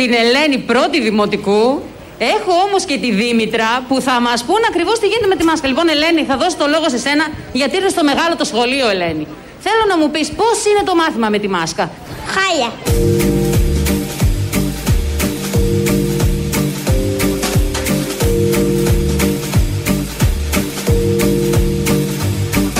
Έχω την Ελένη πρώτη δημοτικού. Έχω όμως και τη Δήμητρα που θα μας πούν ακριβώς τι γίνεται με τη μάσκα. Λοιπόν, Ελένη, θα δώσω το λόγο σε σένα γιατί είναι στο μεγάλο το σχολείο, Ελένη. Θέλω να μου πεις πώς είναι το μάθημα με τη μάσκα; Χάλια.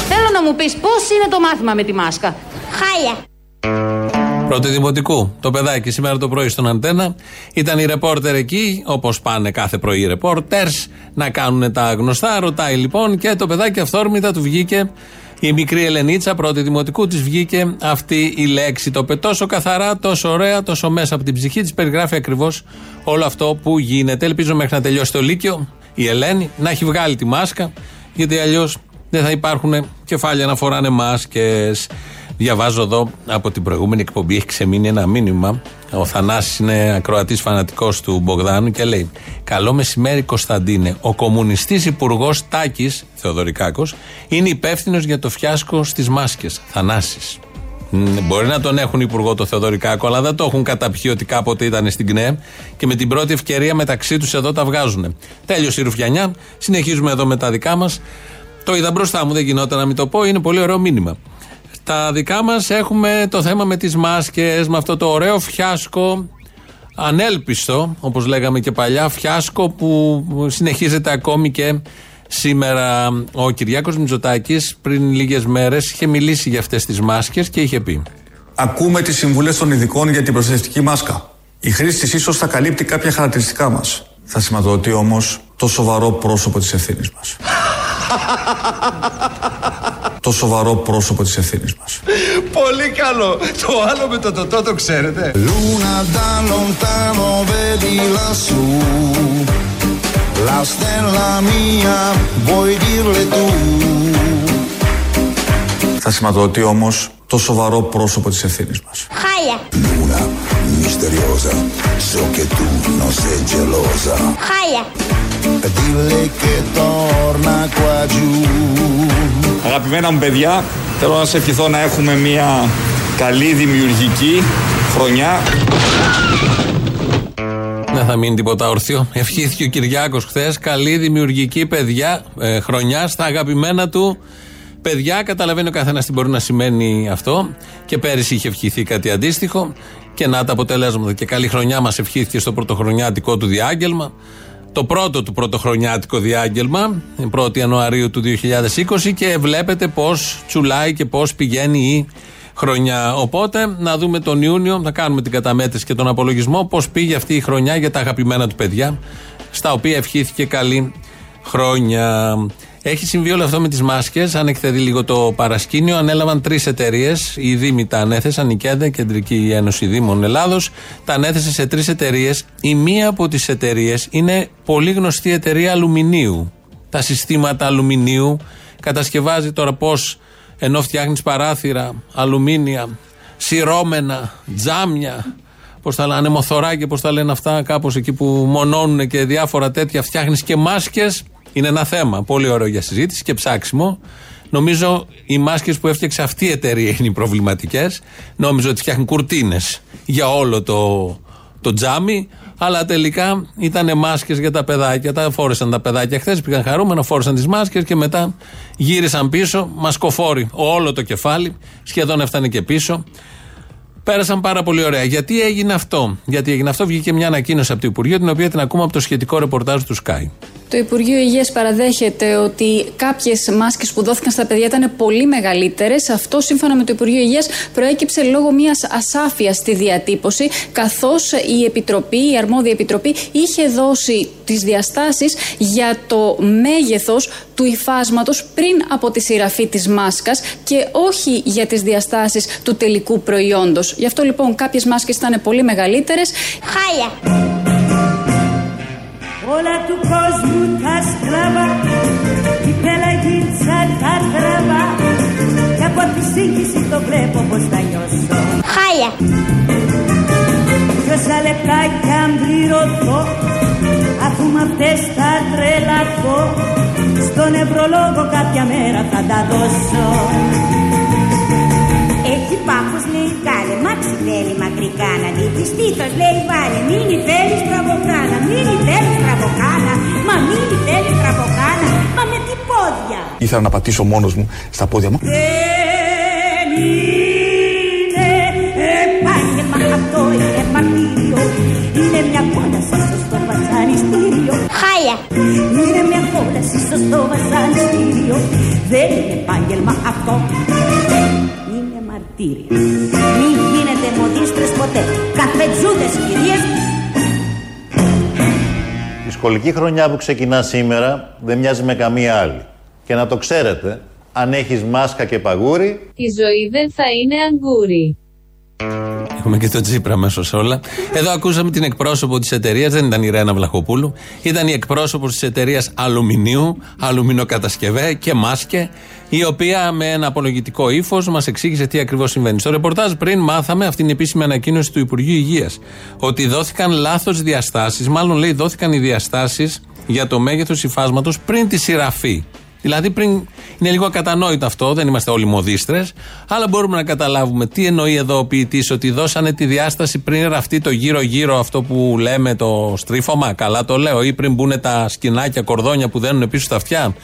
Θέλω να μου πεις πώς είναι το μάθημα με τη μάσκα; Χάλια. Πρώτη Δημοτικού. Το παιδάκι σήμερα το πρωί στον Αντένα. Ήταν οι ρεπόρτερ εκεί, όπως πάνε κάθε πρωί οι ρεπόρτερς, να κάνουν τα γνωστά. Ρωτάει λοιπόν και το παιδάκι αυθόρμητα του βγήκε η μικρή Ελενίτσα, πρώτη Δημοτικού, της βγήκε αυτή η λέξη. Το είπε τόσο καθαρά, τόσο ωραία, τόσο μέσα από την ψυχή της. Περιγράφει ακριβώς όλο αυτό που γίνεται. Ελπίζω μέχρι να τελειώσει το Λύκειο η Ελένη να έχει βγάλει τη μάσκα, γιατί αλλιώς δεν θα υπάρχουν κεφάλια να φοράνε μάσκες. Διαβάζω εδώ από την προηγούμενη εκπομπή, έχει ξεμείνει ένα μήνυμα. Ο Θανάσης είναι ακροατής φανατικός του Μπογδάνου και λέει: Καλό μεσημέρι, Κωνσταντίνε. Ο κομμουνιστής υπουργός Τάκης, Θεοδωρικάκος, είναι υπεύθυνος για το φιάσκο στις μάσκες. Θανάσης. Μπορεί να τον έχουν υπουργό το Θεοδωρικάκο, αλλά δεν το έχουν καταπιεί ότι κάποτε ήταν στην ΚΝΕ και με την πρώτη ευκαιρία μεταξύ τους εδώ τα βγάζουν. Τέλειωσε η Ρουφιανιά. Συνεχίζουμε εδώ με τα δικά μας. Το είδα μπροστά μου, δεν γινόταν να μην το πω. Είναι πολύ ωραίο μήνυμα. Τα δικά μας έχουμε το θέμα με τις μάσκες, με αυτό το ωραίο φιάσκο ανέλπιστο, όπως λέγαμε και παλιά, φιάσκο που συνεχίζεται ακόμη και σήμερα. Ο Κυριάκος Μητσοτάκης πριν λίγες μέρες είχε μιλήσει για αυτές τις μάσκες και είχε πει Ακούμε τις συμβουλές των ειδικών για την προστατευτική μάσκα. Η χρήση της ίσως θα καλύπτει κάποια χαρακτηριστικά μας. Θα σηματοδοτεί όμως το σοβαρό πρόσωπο της ευθύνης μας. το σοβαρό πρόσωπο της ευθύνης μας. Πολύ καλό. Το άλλο με το τοτό το ξέρετε. Luna da lontano vedi lassù La stella mia vuoi dirle tu; Θα σηματοδοτεί όμως το σοβαρό πρόσωπο της ευθύνης μας. Χάλια. Luna misteriosa So che tu non sei gelosa Χάλια. Dille che torna qua giù Αγαπημένα μου παιδιά, θέλω να σε ευχηθώ να έχουμε μια καλή δημιουργική χρονιά. Δεν θα μείνει τίποτα όρθιο. Ευχήθηκε ο Κυριάκος χθες. Καλή δημιουργική παιδιά, ε, χρονιά στα αγαπημένα του παιδιά. Καταλαβαίνει ο καθένας τι μπορεί να σημαίνει αυτό. Και πέρυσι είχε ευχηθεί κάτι αντίστοιχο. Και να τα αποτελέσματα. Και καλή χρονιά μας ευχήθηκε στο πρωτοχρονιάτικό του διάγγελμα. Το πρώτο του πρωτοχρονιάτικο διάγγελμα, 1η Ιανουαρίου του 2020. Και βλέπετε πώς τσουλάει και πώς πηγαίνει η χρονιά. Οπότε να δούμε τον Ιούνιο, να κάνουμε την καταμέτρηση και τον απολογισμό πώς πήγε αυτή η χρονιά για τα αγαπημένα του παιδιά, στα οποία ευχήθηκε καλή χρόνια. Έχει συμβεί όλο αυτό με τις μάσκες. Αν έχετε δει λίγο το παρασκήνιο, ανέλαβαν τρεις εταιρείες. Οι Δήμοι τα ανέθεσαν, η ΚΕΔΕ, Κεντρική Ένωση Δήμων Ελλάδος, τα ανέθεσε σε τρεις εταιρείες. Η μία από τις εταιρείες είναι πολύ γνωστή εταιρεία αλουμινίου. Τα συστήματα αλουμινίου κατασκευάζει τώρα πώς ενώ φτιάχνεις παράθυρα, αλουμίνια, σειρώμενα, τζάμια, πώς τα λένε, μοθωράκια, πώς τα λένε αυτά, κάπως εκεί που μονώνουν και διάφορα τέτοια, φτιάχνεις και μάσκες. Είναι ένα θέμα. Πολύ ωραίο για συζήτηση και ψάξιμο. Νομίζω οι μάσκες που έφτιαξε αυτή η εταιρεία είναι οι προβληματικές. Νόμιζα ότι φτιάχνει κουρτίνες για όλο το, το τζάμι. Αλλά τελικά ήταν μάσκες για τα παιδάκια. Τα φόρεσαν τα παιδάκια χθες. Πήγαν χαρούμενα, φόρεσαν τις μάσκες και μετά γύρισαν πίσω. Μασκοφόροι. Όλο το κεφάλι. Σχεδόν έφτανε και πίσω. Πέρασαν πάρα πολύ ωραία. Γιατί έγινε αυτό; Γιατί έγινε αυτό, βγήκε μια ανακοίνωση από το Υπουργείο, την οποία την ακούμε από το σχετικό ρεπορτάζ του Sky. Το Υπουργείο Υγείας παραδέχεται ότι κάποιες μάσκες που δόθηκαν στα παιδιά ήταν πολύ μεγαλύτερες. Αυτό, σύμφωνα με το Υπουργείο Υγείας, προέκυψε λόγω μιας ασάφειας στη διατύπωση, καθώς η Επιτροπή, η αρμόδια Επιτροπή, είχε δώσει τις διαστάσεις για το μέγεθος του υφάσματος πριν από τη σειραφή της μάσκας και όχι για τις διαστάσεις του τελικού προϊόντος. Γι' αυτό λοιπόν κάποιες μάσκες ήταν πολύ μεγαλύτερες. Χάλια. Όλα του κόσμου τα στραβά. Η πελαγίτσα τα τραβά Και από τη σύγχυση το βλέπω πως θα νιώσω. Χάλια. Τόσα λεπτά κι αν πληρωθώ Αφού με αυτές θα τρελαθώ Στον νευρολόγο κάποια μέρα θα τα δώσω πάχους λέει κάλε, μάξι θέλει μακρικάνα, τις τη στήθος λέει βάλε, μην θέλεις τραβοκάνα, μην θέλεις τραβοκάνα, μα μην θέλεις τραβοκάνα, μα με τι πόδια. Ήθελα να πατήσω μόνος μου στα πόδια μου. Δεν είναι επάγγελμα αυτό, είναι μαρτύριο, είναι μια κόλαση στο βασανιστήριο. Χάλια. Είναι μια κόλαση στο βασανιστήριο, δεν είναι επάγγελμα αυτό. Είναι μαρτύριο Μην γίνετε μοντίστρες ποτέ Καφετζούδες κυρίες Η σχολική χρονιά που ξεκινά σήμερα δεν μοιάζει με καμία άλλη. Και να το ξέρετε, αν έχεις μάσκα και παγούρι, Η ζωή δεν θα είναι αγκούρι. Έχουμε και το Τσίπρα μέσα σε όλα. Εδώ ακούσαμε την εκπρόσωπο της εταιρείας, δεν ήταν η Ρένα Βλαχοπούλου, ήταν η εκπρόσωπος της εταιρείας Αλουμινίου, Αλουμινοκατασκευέ και Μάσκε, η οποία με ένα απολογητικό ύφος μας εξήγησε τι ακριβώς συμβαίνει. Στο ρεπορτάζ πριν μάθαμε αυτή την επίσημη ανακοίνωση του Υπουργείου Υγείας. Ότι δόθηκαν λάθος διαστάσεις, μάλλον λέει δόθηκαν οι διαστάσεις για το μέγεθος υφάσματος πριν τη σειραφή. Δηλαδή πριν είναι λίγο ακατανόητο αυτό, δεν είμαστε όλοι μοδίστρες, αλλά μπορούμε να καταλάβουμε τι εννοεί εδώ ο ποιητής, ότι δώσανε τη διάσταση πριν ραφτεί το γύρω-γύρω αυτό που λέμε το στρίφωμα. Καλά το λέω, ή πριν μπουν τα σκινάκια, κορδόνια που δένουν πίσω στα αυτιά.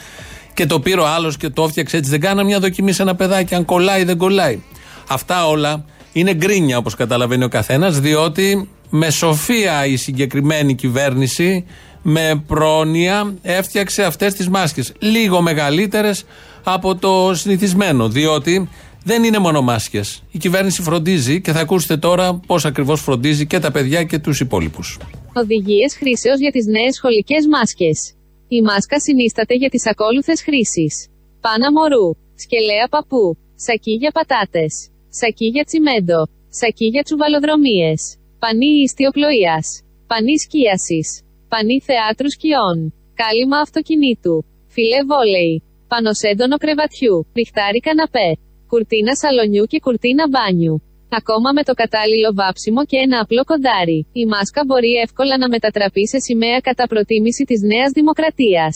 Και το πήρε ο άλλος και το έφτιαξε έτσι. Δεν κάνα μια δοκιμή σε ένα παιδάκι, αν κολλάει δεν κολλάει. Αυτά όλα είναι γκρίνια όπως καταλαβαίνει ο καθένας, διότι με σοφία η συγκεκριμένη κυβέρνηση με πρόνοια έφτιαξε αυτές τις μάσκες. Λίγο μεγαλύτερες από το συνηθισμένο, διότι δεν είναι μόνο μάσκες. Η κυβέρνηση φροντίζει και θα ακούσετε τώρα πώς ακριβώς φροντίζει και τα παιδιά και τους υπόλοιπους. Οδηγίες χρήσεως για τις νέες σχολικές μάσκες. Η μάσκα συνίσταται για τις ακόλουθες χρήσεις. Πάνα μωρού, σκελέα παππού, σακί για πατάτες, σακί για τσιμέντο, σακί για τσουβαλοδρομίες, πανί ιστιοπλοείας, πανί σκίασης, πανί θεάτρου σκιών, κάλυμα αυτοκινήτου, φιλέ βόλεϊ, πανοσέντονο κρεβατιού, ριχτάρι καναπέ, κουρτίνα σαλονιού και κουρτίνα μπάνιου. Ακόμα με το κατάλληλο βάψιμο και ένα απλό κοντάρι, η μάσκα μπορεί εύκολα να μετατραπεί σε σημαία κατά προτίμηση της νέας δημοκρατίας.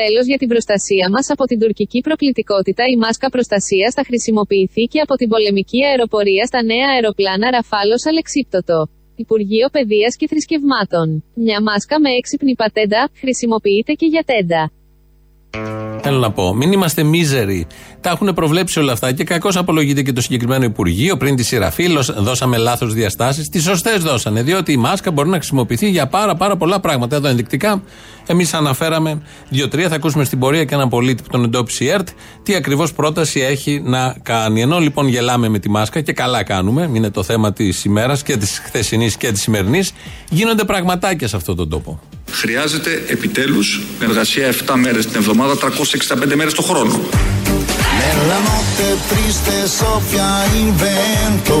Τέλος για την προστασία μας από την τουρκική προκλητικότητα η μάσκα προστασίας θα χρησιμοποιηθεί και από την πολεμική αεροπορία στα νέα αεροπλάνα Ραφάλος Αλεξίπτωτο. Υπουργείο Παιδείας και Θρησκευμάτων. Μια μάσκα με έξυπνη πατέντα χρησιμοποιείται και για τέντα. Θέλω να πω, μην είμαστε μίζεροι. Τα έχουν προβλέψει όλα αυτά και κακώς απολογείται και το συγκεκριμένο Υπουργείο. Πριν τη σειραφή, λος- δώσαμε λάθος διαστάσεις. Τις σωστές δώσανε, διότι η μάσκα μπορεί να χρησιμοποιηθεί για πάρα, πάρα πολλά πράγματα. Εδώ ενδεικτικά, εμείς αναφέραμε δύο-τρία. Θα ακούσουμε στην πορεία και έναν πολίτη που τον εντόπισε η ΕΡΤ, τι ακριβώς πρόταση έχει να κάνει. Ενώ λοιπόν γελάμε με τη μάσκα και καλά κάνουμε, είναι το θέμα της ημέρας και της χθεσινής και της σημερινής, γίνονται πραγματάκια σε αυτόν τον τόπο. Χρειάζεται επιτέλους εργασία 7 μέρες την εβδομάδα, 365 μέρες το χρόνο. Nella notte triste soffia il vento,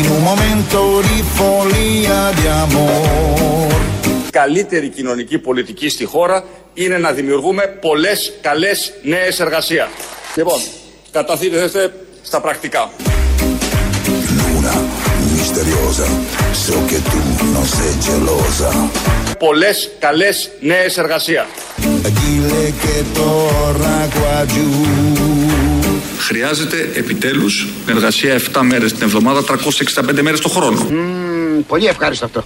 in un momento di follia di amor. Καλύτερη κοινωνική πολιτική στη χώρα είναι να δημιουργούμε πολλές καλές νέες εργασίας. Λοιπόν, καταθείτε στα πρακτικά. Luna misteriosa, so che tu non sei gelosa. Πολλές καλές νέες εργασίας. Dile che torna qua giù. Χρειάζεται επιτέλους εργασία 7 μέρες την εβδομάδα, 365 μέρες το χρόνο. Πολύ ευχάριστο αυτό.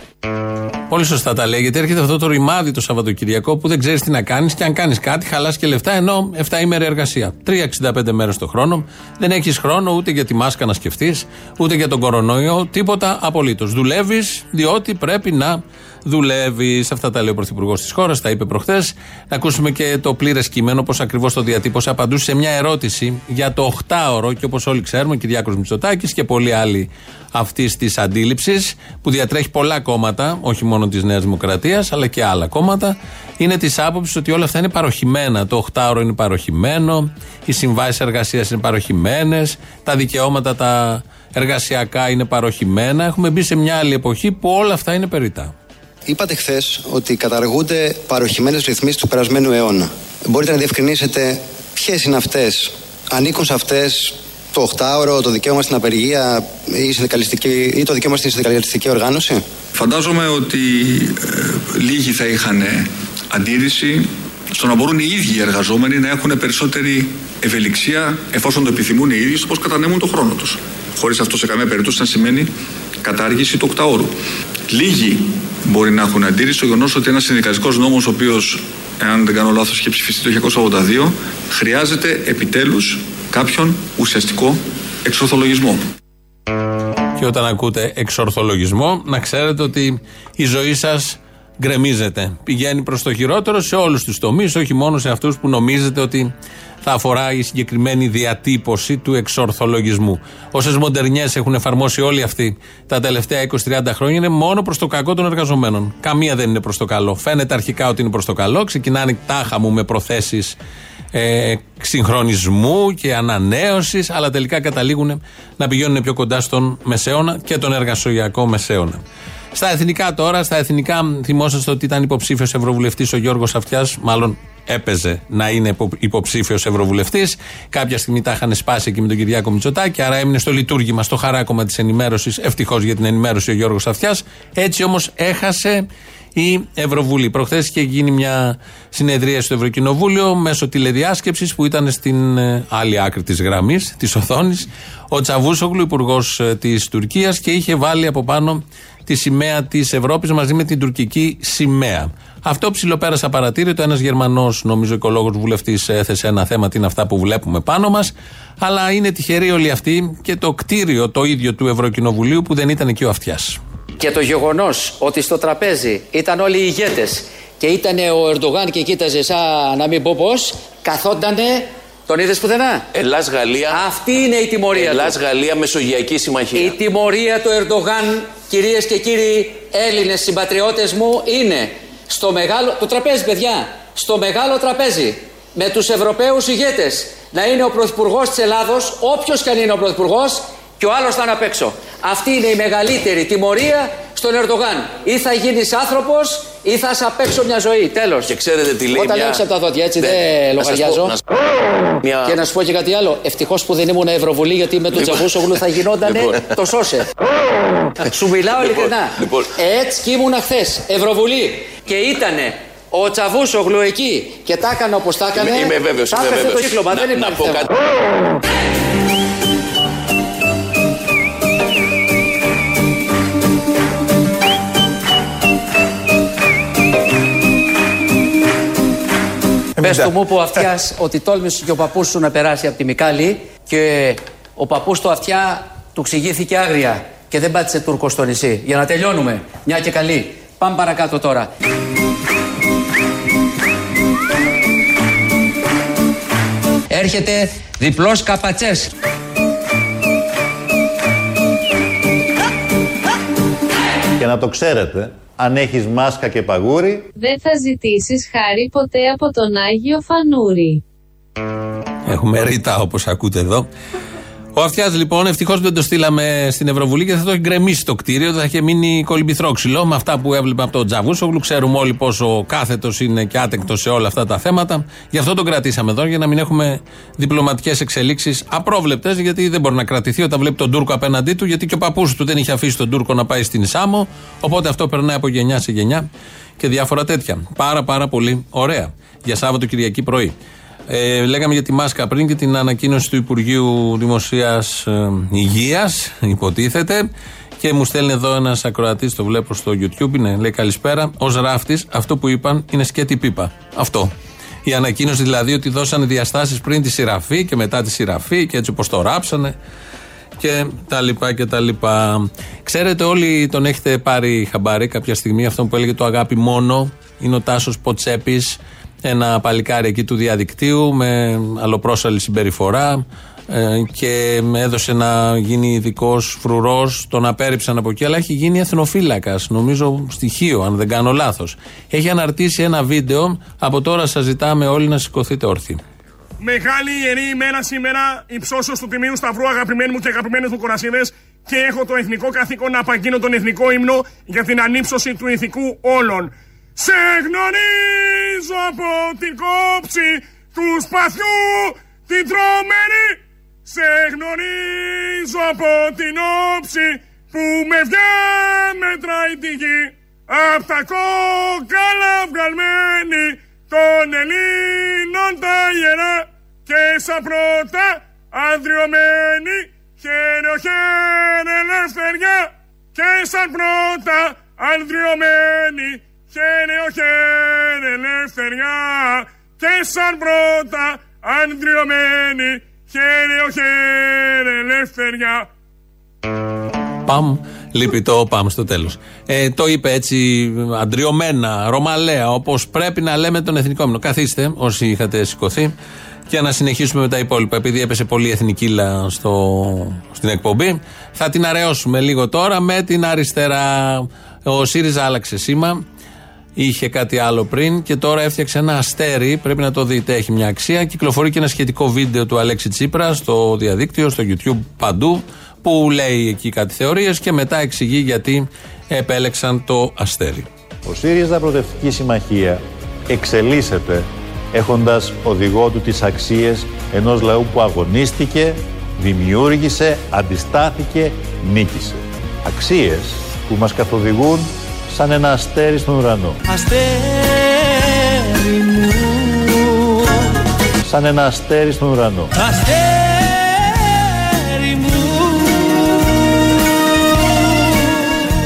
Πολύ σωστά τα λέει, γιατί έρχεται αυτό το ρημάδι το Σαββατοκυριακό που δεν ξέρεις τι να κάνεις και αν κάνεις κάτι, χαλάς και λεφτά. Ενώ 7 ημέρα εργασία. 365 μέρες το χρόνο. Δεν έχεις χρόνο ούτε για τη μάσκα να σκεφτείς, ούτε για τον κορονοϊό, τίποτα απολύτως. Δουλεύεις διότι πρέπει να δουλεύεις. Αυτά τα λέει ο Πρωθυπουργός της χώρας, τα είπε προχθές. Να ακούσουμε και το πλήρες κείμενο, πώς ακριβώς το διατύπωσε. Απαντούσε σε μια ερώτηση για το 8ωρο και όπως όλοι ξέρουμε, ο Κυριάκος Μητσοτάκης και πολλοί άλλοι αυτής της αντίληψης που διατρέχει πολλά κόμματα, όχι μόνο της Νέας Δημοκρατίας, αλλά και άλλα κόμματα, είναι της άποψης ότι όλα αυτά είναι παροχημένα. Το 8ωρο είναι παροχημένο, οι συμβάσεις εργασίας είναι παροχημένες, τα δικαιώματα τα εργασιακά είναι παροχημένα. Έχουμε μπει σε μια άλλη εποχή που όλα αυτά είναι περιτά. Είπατε χθες ότι καταργούνται παροχημένες ρυθμίσεις του περασμένου αιώνα. Μπορείτε να διευκρινίσετε ποιες είναι αυτές, ανήκουν σε αυτές το 8ωρο, το δικαίωμα στην απεργία ή, συνδικαλιστική- ή το δικαίωμα στην συνδικαλιστική οργάνωση; Φαντάζομαι ότι ε, λίγοι θα είχαν αντίρρηση στο να μπορούν οι ίδιοι οι εργαζόμενοι να έχουν περισσότερη ευελιξία εφόσον το επιθυμούν οι ίδιοι πώς κατανέμουν το χρόνο τους. Χωρίς αυτό σε καμία περίπτωση να σημαίνει κατάργηση του 8ωρου. Λίγοι μπορεί να έχουν αντίρρηση στο γεγονός ότι ένας συνδικαλιστικός νόμος, ο οποίος εάν δεν κάνω λάθος είχε ψηφιστεί το 1982, χρειάζεται επιτέλους κάποιον ουσιαστικό εξορθολογισμό. Και όταν ακούτε εξορθολογισμό, να ξέρετε ότι η ζωή σας γκρεμίζεται. Πηγαίνει προς το χειρότερο σε όλους τους τομείς, όχι μόνο σε αυτούς που νομίζετε ότι θα αφορά η συγκεκριμένη διατύπωση του εξορθολογισμού. Όσες μοντερνιές έχουν εφαρμόσει όλοι αυτοί τα τελευταία 20-30 χρόνια είναι μόνο προς το κακό των εργαζομένων. Καμία δεν είναι προς το καλό. Φαίνεται αρχικά ότι είναι προς το καλό, ξεκινάνε τάχα μου με προθέσεις ε, συγχρονισμού και ανανέωσης, αλλά τελικά καταλήγουν να πηγαίνουν πιο κοντά στον μεσαίωνα και τον εργασιακό μεσαίωνα. Στα εθνικά τώρα, στα εθνικά θυμόσαστε ότι ήταν υποψήφιος Ευρωβουλευτής ο Γιώργος Αυτιάς, μάλλον έπαιζε να είναι υποψήφιος Ευρωβουλευτής. Κάποια στιγμή τα είχαν σπάσει εκεί με τον Κυριάκο Μητσοτάκη, άρα έμεινε στο λειτουργήμα, στο χαράκομα της ενημέρωσης. Ευτυχώς για την ενημέρωση ο Γιώργος Αυτιάς. Έτσι όμως έχασε η Ευρωβουλή. Προχθές είχε γίνει μια συνεδρία στο Ευρωκοινοβούλιο μέσω τηλεδιάσκεψης που ήταν στην ε, άλλη άκρη της γραμμής, της οθόνης, ο Τσαβούσογλου, υπουργός ε, της Τουρκίας, και είχε βάλει από πάνω τη σημαία της Ευρώπης μαζί με την τουρκική σημαία. Αυτό ψηλοπέρασα παρατήρητο. Ένας Γερμανός, νομίζω, οικολόγος βουλευτής έθεσε ένα θέμα, τι είναι αυτά που βλέπουμε πάνω μας. Αλλά είναι τυχεροί όλοι αυτοί και το κτίριο το ίδιο του Ευρωκοινοβουλίου που δεν ήταν εκεί ο αυτιάς. Και το γεγονός ότι στο τραπέζι ήταν όλοι οι ηγέτες και ήταν ο Ερντογάν και κοίταζε σαν να μην πω πώς, καθόντανε. Τον είδες πουθενά; Ελλάς-Γαλλία. Αυτή είναι η τιμωρία. Ελλάς-Γαλλία Μεσογειακή Συμμαχία. Η τιμωρία του Ερντογάν, κυρίες και κύριοι Έλληνες συμπατριώτες μου, είναι στο μεγάλο. Το τραπέζι, παιδιά. Στο μεγάλο τραπέζι με τους Ευρωπαίους ηγέτες να είναι ο Πρωθυπουργός της Ελλάδος, όποιος και αν είναι ο Πρωθυπουργός, και ο άλλος θα είναι απ' έξω. Αυτή είναι η μεγαλύτερη τιμωρία στον Ερντογάν. Ή θα γίνεις άνθρωπος ή θα σε απ' έξω μια ζωή. Τέλος. Και ξέρετε τι λέει. Όταν μια... έριξα από τα δόντια, έτσι Ναι. δεν Να σας λογαριάζω. πω- να σας- Μια- Και να σου πω και κάτι άλλο. Ευτυχώς που δεν ήμουν Ευρωβουλή, γιατί με τον Λοιπόν. Τζαβούσογλου θα γινότανε Λοιπόν. το σώσε. Σου μιλάω Λοιπόν, ειλικρινά. λοιπόν. Έτσι και ήμουνα χθες Ευρωβουλή. Και ήτανε ο Τσαβούσογλου εκεί και τα έκανε όπως τα έκανε. Είμαι, είμαι βέβαιος, Θα είμαι έπεθε βέβαιος. το κύκλωμα, Να- δεν να υπάρχει πω θέμα. κάτι. Πες του μου που ο αυτιάς ότι τόλμησες και ο παππούς σου να περάσει από τη Μικάλη και ο παππούς του αυτιά του ξηγήθηκε άγρια και δεν πάτησε Τούρκο στο νησί. Για να τελειώνουμε. Μια και καλή. Πάμε παρακάτω τώρα. Έρχεται διπλός καπατσές. Και να το ξέρετε, αν έχεις μάσκα και παγούρι, Δεν θα ζητήσεις χάρη ποτέ από τον Άγιο Φανούρη. Έχουμε ρητά όπως ακούτε εδώ. Ο Αυτιάς λοιπόν, ευτυχώς δεν το στείλαμε στην Ευρωβουλή και θα το έχει γκρεμίσει το κτίριο, θα είχε μείνει κολυμπηθρόξυλο με αυτά που έβλεπε από τον Τζαβούσογλου. Ξέρουμε όλοι πόσο κάθετος είναι και άτεκτος σε όλα αυτά τα θέματα. Γι' αυτό τον κρατήσαμε εδώ, για να μην έχουμε διπλωματικές εξελίξεις απρόβλεπτες, γιατί δεν μπορεί να κρατηθεί όταν βλέπει τον Τούρκο απέναντί του, γιατί και ο παππούς του δεν είχε αφήσει τον Τούρκο να πάει στην Σάμο. Οπότε αυτό περνάει από γενιά σε γενιά και διάφορα τέτοια. Πάρα πάρα πολύ ωραία. Για Σάββατο Κυριακή πρωί. Ε, λέγαμε για τη μάσκα πριν και την ανακοίνωση του Υπουργείου Δημοσίας ε, Υγείας, υποτίθεται. Και μου στέλνει εδώ ένας ακροατής, το βλέπω στο YouTube, είναι, λέει καλησπέρα. Ω ράφτης, αυτό που είπαν είναι σκέτη πίπα. Αυτό. Η ανακοίνωση δηλαδή ότι δώσανε διαστάσεις πριν τη σειραφή και μετά τη σειραφή και έτσι όπως το ράψανε και τα λοιπά και τα λοιπά. Ξέρετε όλοι τον έχετε πάρει χαμπάρι κάποια στιγμή αυτό που έλεγε το αγάπη μόνο είναι ο Τάσος Ποτσέπης ένα παλικάρι εκεί του διαδικτύου με αλλοπρόσαλη συμπεριφορά ε, και με έδωσε να γίνει ειδικός φρουρός. Τον απέρριψαν από εκεί, αλλά έχει γίνει εθνοφύλακας. Νομίζω στοιχείο, αν δεν κάνω λάθος. Έχει αναρτήσει ένα βίντεο. Από τώρα σας ζητάμε όλοι να σηκωθείτε όρθιοι. Μεγάλη ιερή ημέρα σήμερα, υψώσω του Τιμίου Σταυρού, αγαπημένοι μου και αγαπημένες μου κορασίδες, και έχω το εθνικό καθήκον να απαγγείλω τον εθνικό ύμνο για την ανύψωση του ηθικού όλων. Σε γνωρίζω από την κόψη του σπαθιού την τρομένη. Σε γνωρίζω από την όψη που με μετράει τη γη. Απ' τα κόκαλα βγαλμένη των Ελλήνων τα ιερά και σαν πρώτα ανδριωμένη χαίρε χαίρε ελευθεριά και σαν πρώτα ανδριωμένη χαίρε ο χαίρε ελευθεριά και σαν πρώτα αντριωμένη χαίρε ο χαίρε ελευθεριά. Παμ, λείπει το παμ στο τέλος. Ε, το είπε έτσι αντριωμένα, ρωμαλαία, όπως πρέπει να λέμε τον εθνικό ύμνο. Καθίστε, όσοι είχατε σηκωθεί, και να συνεχίσουμε με τα υπόλοιπα. Επειδή έπεσε πολύ εθνικήλα στο, στην εκπομπή, θα την αραιώσουμε λίγο τώρα με την αριστερά. Ο ΣΥΡΙΖΑ άλλαξε σήμα. Είχε κάτι άλλο πριν και τώρα έφτιαξε ένα αστέρι. Πρέπει να το δείτε, έχει μια αξία. Κυκλοφορεί και ένα σχετικό βίντεο του Αλέξη Τσίπρα στο διαδίκτυο, στο YouTube, παντού. Που λέει εκεί κάτι θεωρίες και μετά εξηγεί γιατί επέλεξαν το αστέρι. Ο ΣΥΡΙΖΑ Προοδευτική Συμμαχία εξελίσσεται έχοντας οδηγό του τις αξίες ενός λαού που αγωνίστηκε, δημιούργησε, αντιστάθηκε, νίκησε. Αξίες που μας καθοδηγούν σαν ένα αστέρι στον ουρανό. Αστέρι μου Σαν ένα αστέρι στον ουρανό. Αστέρι μου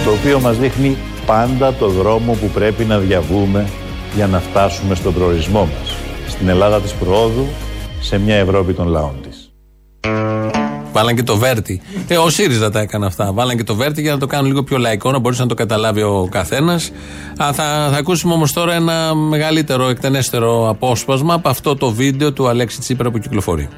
Το οποίο μας δείχνει πάντα το δρόμο που πρέπει να διαβούμε για να φτάσουμε στον προορισμό μας. Στην Ελλάδα της προόδου, σε μια Ευρώπη των λαών της. Βάλαν και το Βέρτι. Ε, ο ΣΥΡΙΖΑ τα έκανε αυτά. Βάλαν και το Βέρτι για να το κάνουν λίγο πιο λαϊκό, να μπορέσει να το καταλάβει ο καθένας. Θα, θα ακούσουμε όμως τώρα ένα μεγαλύτερο, εκτενέστερο απόσπασμα από αυτό το βίντεο του Αλέξη Τσίπρα που κυκλοφορεί.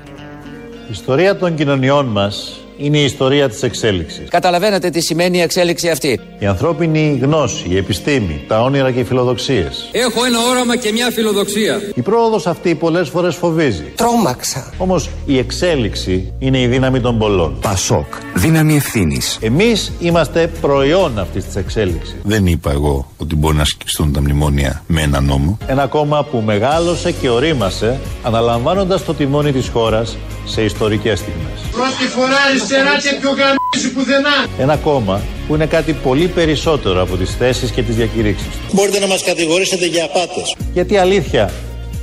Η ιστορία των κοινωνιών μας είναι η ιστορία της εξέλιξης. Καταλαβαίνετε τι σημαίνει η εξέλιξη αυτή. Η ανθρώπινη γνώση, η επιστήμη, τα όνειρα και οι φιλοδοξίες. Έχω ένα όραμα και μια φιλοδοξία. Η πρόοδος αυτή πολλές φορές φοβίζει. Τρόμαξα. Όμως η εξέλιξη είναι η δύναμη των πολλών. Πασόκ. Δύναμη ευθύνης. Εμείς είμαστε προϊόν αυτής της εξέλιξης. Δεν είπα εγώ ότι μπορεί να σκιστούν τα μνημόνια με ένα νόμο. Ένα κόμμα που μεγάλωσε και ορίμασε αναλαμβάνοντας το τιμόνι της χώρας σε ιστορικές στιγμές. Πρώτη φορά αριστερά και πιο γαμίσει πουθενά. Ένα κόμμα που είναι κάτι πολύ περισσότερο από τις θέσεις και τις διακηρύξεις του. Μπορείτε να μας κατηγορήσετε για απάτες. Γιατί αλήθεια,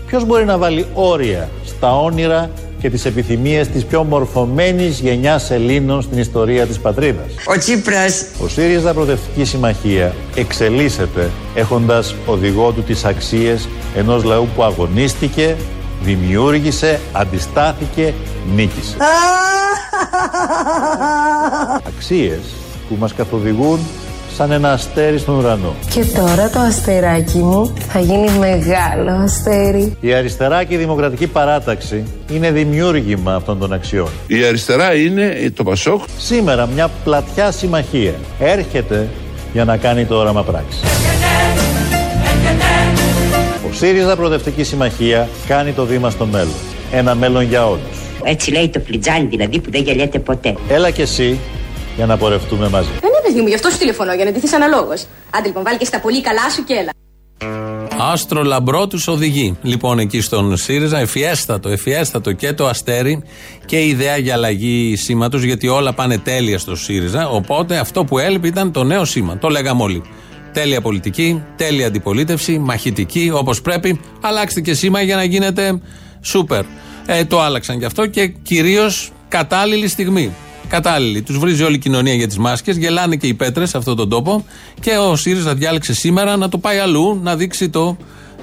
ποιος μπορεί να βάλει όρια στα όνειρα και τις επιθυμίες της πιο μορφωμένης γενιάς Ελλήνων στην ιστορία της πατρίδας; Ο Τσίπρας. Ο ΣΥΡΙΖΑ Προοδευτική Συμμαχία εξελίσσεται έχοντας οδηγό του τις αξίες ενός λαού που αγωνίστηκε, δημιούργησε, αντιστάθηκε, νίκησε. Αξίες που μας καθοδηγούν σαν ένα αστέρι στον ουρανό. Και τώρα το αστεράκι μου θα γίνει μεγάλο αστέρι. Η αριστερά και η δημοκρατική παράταξη είναι δημιούργημα αυτών των αξιών. Η αριστερά είναι το Πασόκ. Σήμερα μια πλατιά συμμαχία έρχεται για να κάνει το όραμα πράξη. Ο ΣΥΡΙΖΑ Προοδευτική Συμμαχία κάνει το βήμα στο μέλλον. Ένα μέλλον για όλους. Έτσι λέει το πλιτζάνι δηλαδή που δεν γελιέται ποτέ. Έλα και εσύ για να πορευτούμε μαζί. Δεν είναι παιδί μου, γι' αυτό σου τηλεφωνώ, για να ντυθείς αναλόγως. Άντε λοιπόν, βάλει και στα πολύ καλά σου και έλα. Άστρο λαμπρό τους οδηγεί. Λοιπόν, εκεί στον ΣΥΡΙΖΑ, εφιέστατο, εφιέστατο και το αστέρι και η ιδέα για αλλαγή σήματος, γιατί όλα πάνε τέλεια στο ΣΥΡΙΖΑ. Οπότε αυτό που έλειπε ήταν το νέο σήμα. Το λέγαμε όλοι. Τέλεια πολιτική, τέλεια αντιπολίτευση, μαχητική, όπως πρέπει. Αλλάξτε και σήμα για να γίνετε σούπερ. Ε, το άλλαξαν γι' αυτό και κυρίως κατάλληλη στιγμή. Κατάλληλη. Τους βρίζει όλη η κοινωνία για τις μάσκες, γελάνε και οι πέτρες σε αυτόν τον τόπο και ο ΣΥΡΙΖΑ διάλεξε σήμερα να το πάει αλλού, να δείξει το,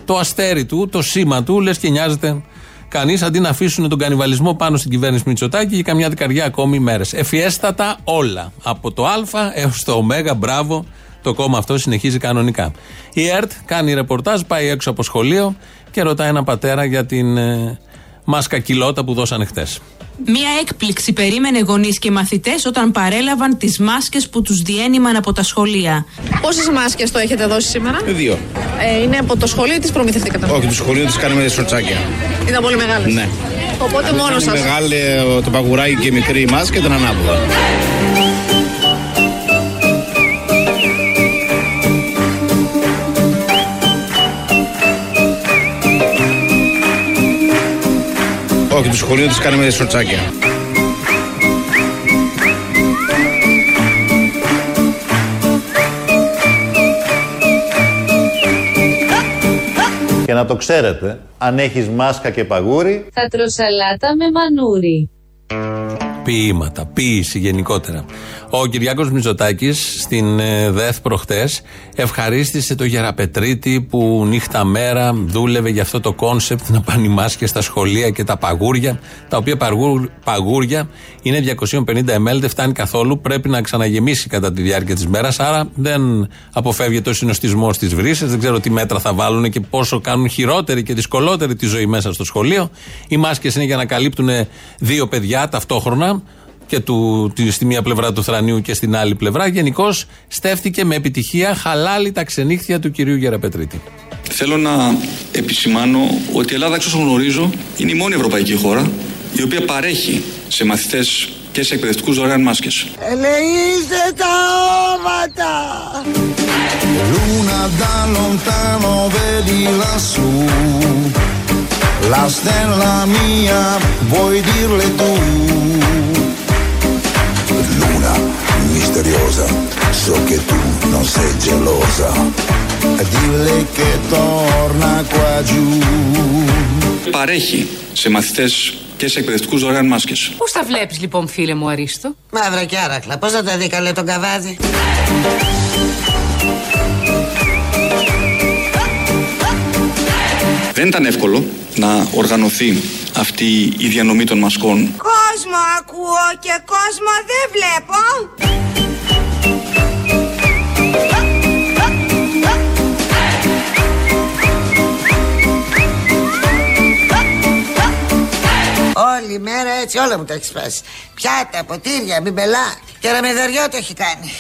το αστέρι του, το σήμα του, λες και νοιάζεται κανείς, αντί να αφήσουν τον κανιβαλισμό πάνω στην κυβέρνηση Μητσοτάκη για καμιά δεκαριά ακόμη μέρες. Εφιέστατα όλα. Από το Α έως το Ω, μπράβο, το κόμμα αυτό συνεχίζει κανονικά. Η ΕΡΤ κάνει ρεπορτάζ, πάει έξω από σχολείο και ρωτάει έναν πατέρα για την ε, μάσκα κιλότα που δώσανε χτες. Μία έκπληξη περίμενε γονείς και μαθητές όταν παρέλαβαν τις μάσκες που τους διένυμαν από τα σχολεία. Πόσες μάσκες το έχετε δώσει σήμερα, Δύο. ε, Είναι από το σχολείο ή τις προμηθευτήκατε. Όχι, του σχολείου τις κάνουμε σορτσάκια. Ήταν πολύ μεγάλες. Ναι. Οπότε μόνος σας. Μεγάλη ε, το παγουράκι και μικρή η μάσκα ήταν ανάποδα. Όχι, τους σχολείου τι κάνουμε σορτσάκια. Και να το ξέρετε, αν έχεις μάσκα και παγούρι, Θα τρως σαλάτα με μανούρι. Ποιήματα, ποίηση γενικότερα. Ο Κυριάκος Μητσοτάκης στην ε, ΔΕΘ προχτές ευχαρίστησε το Γεραπετρίτη που νύχτα μέρα δούλευε για αυτό το κόνσεπτ να πάνε οι μάσκες στα σχολεία και τα παγούρια, τα οποία παγούρ- παγούρια είναι 250 ml, δεν φτάνει καθόλου, πρέπει να ξαναγεμίσει κατά τη διάρκεια της μέρας, άρα δεν αποφεύγεται ο συνωστισμός στις βρύσες, δεν ξέρω τι μέτρα θα βάλουν και πόσο κάνουν χειρότερη και δυσκολότερη τη ζωή μέσα στο σχολείο. Οι μάσκες είναι για να καλύπτουν δύο παιδιά ταυτόχρονα και του, τη- στη μία πλευρά του θρανίου και στην άλλη πλευρά. Γενικώς στέφτηκε με επιτυχία χαλάλη τα ξενύχτια του κυρίου Γεραπετρίτη. Θέλω να επισημάνω ότι η Ελλάδα, εξ όσων γνωρίζω, είναι η μόνη ευρωπαϊκή χώρα η οποία παρέχει σε μαθητές και σε εκπαιδευτικούς δωρεάν μάσκες. Ελεήστε τα όματα! Luna da lontano vedi lassù, la stella mia, vuoi dirle tu? Luna misteriosa, so che tu non sei gelosa, dille che torna qua giù. Παρέχει σε μαθητές και σε εκπαιδευτικούς δωρεάν μάσκες. Πώς τα βλέπεις λοιπόν, φίλε μου Αρίστο; Μαύρα και άρακλα, πώς θα τα δει καλέ τον καβάδι; Δεν ήταν εύκολο να οργανωθεί αυτή η διανομή των μασκών Κόσμο ακούω και κόσμο δεν βλέπω. Όλη μέρα έτσι όλα μου τα έχεις σπάσει. Πιάτα, ποτήρια, μπιμπελά και ραμεδαριό το έχει κάνει.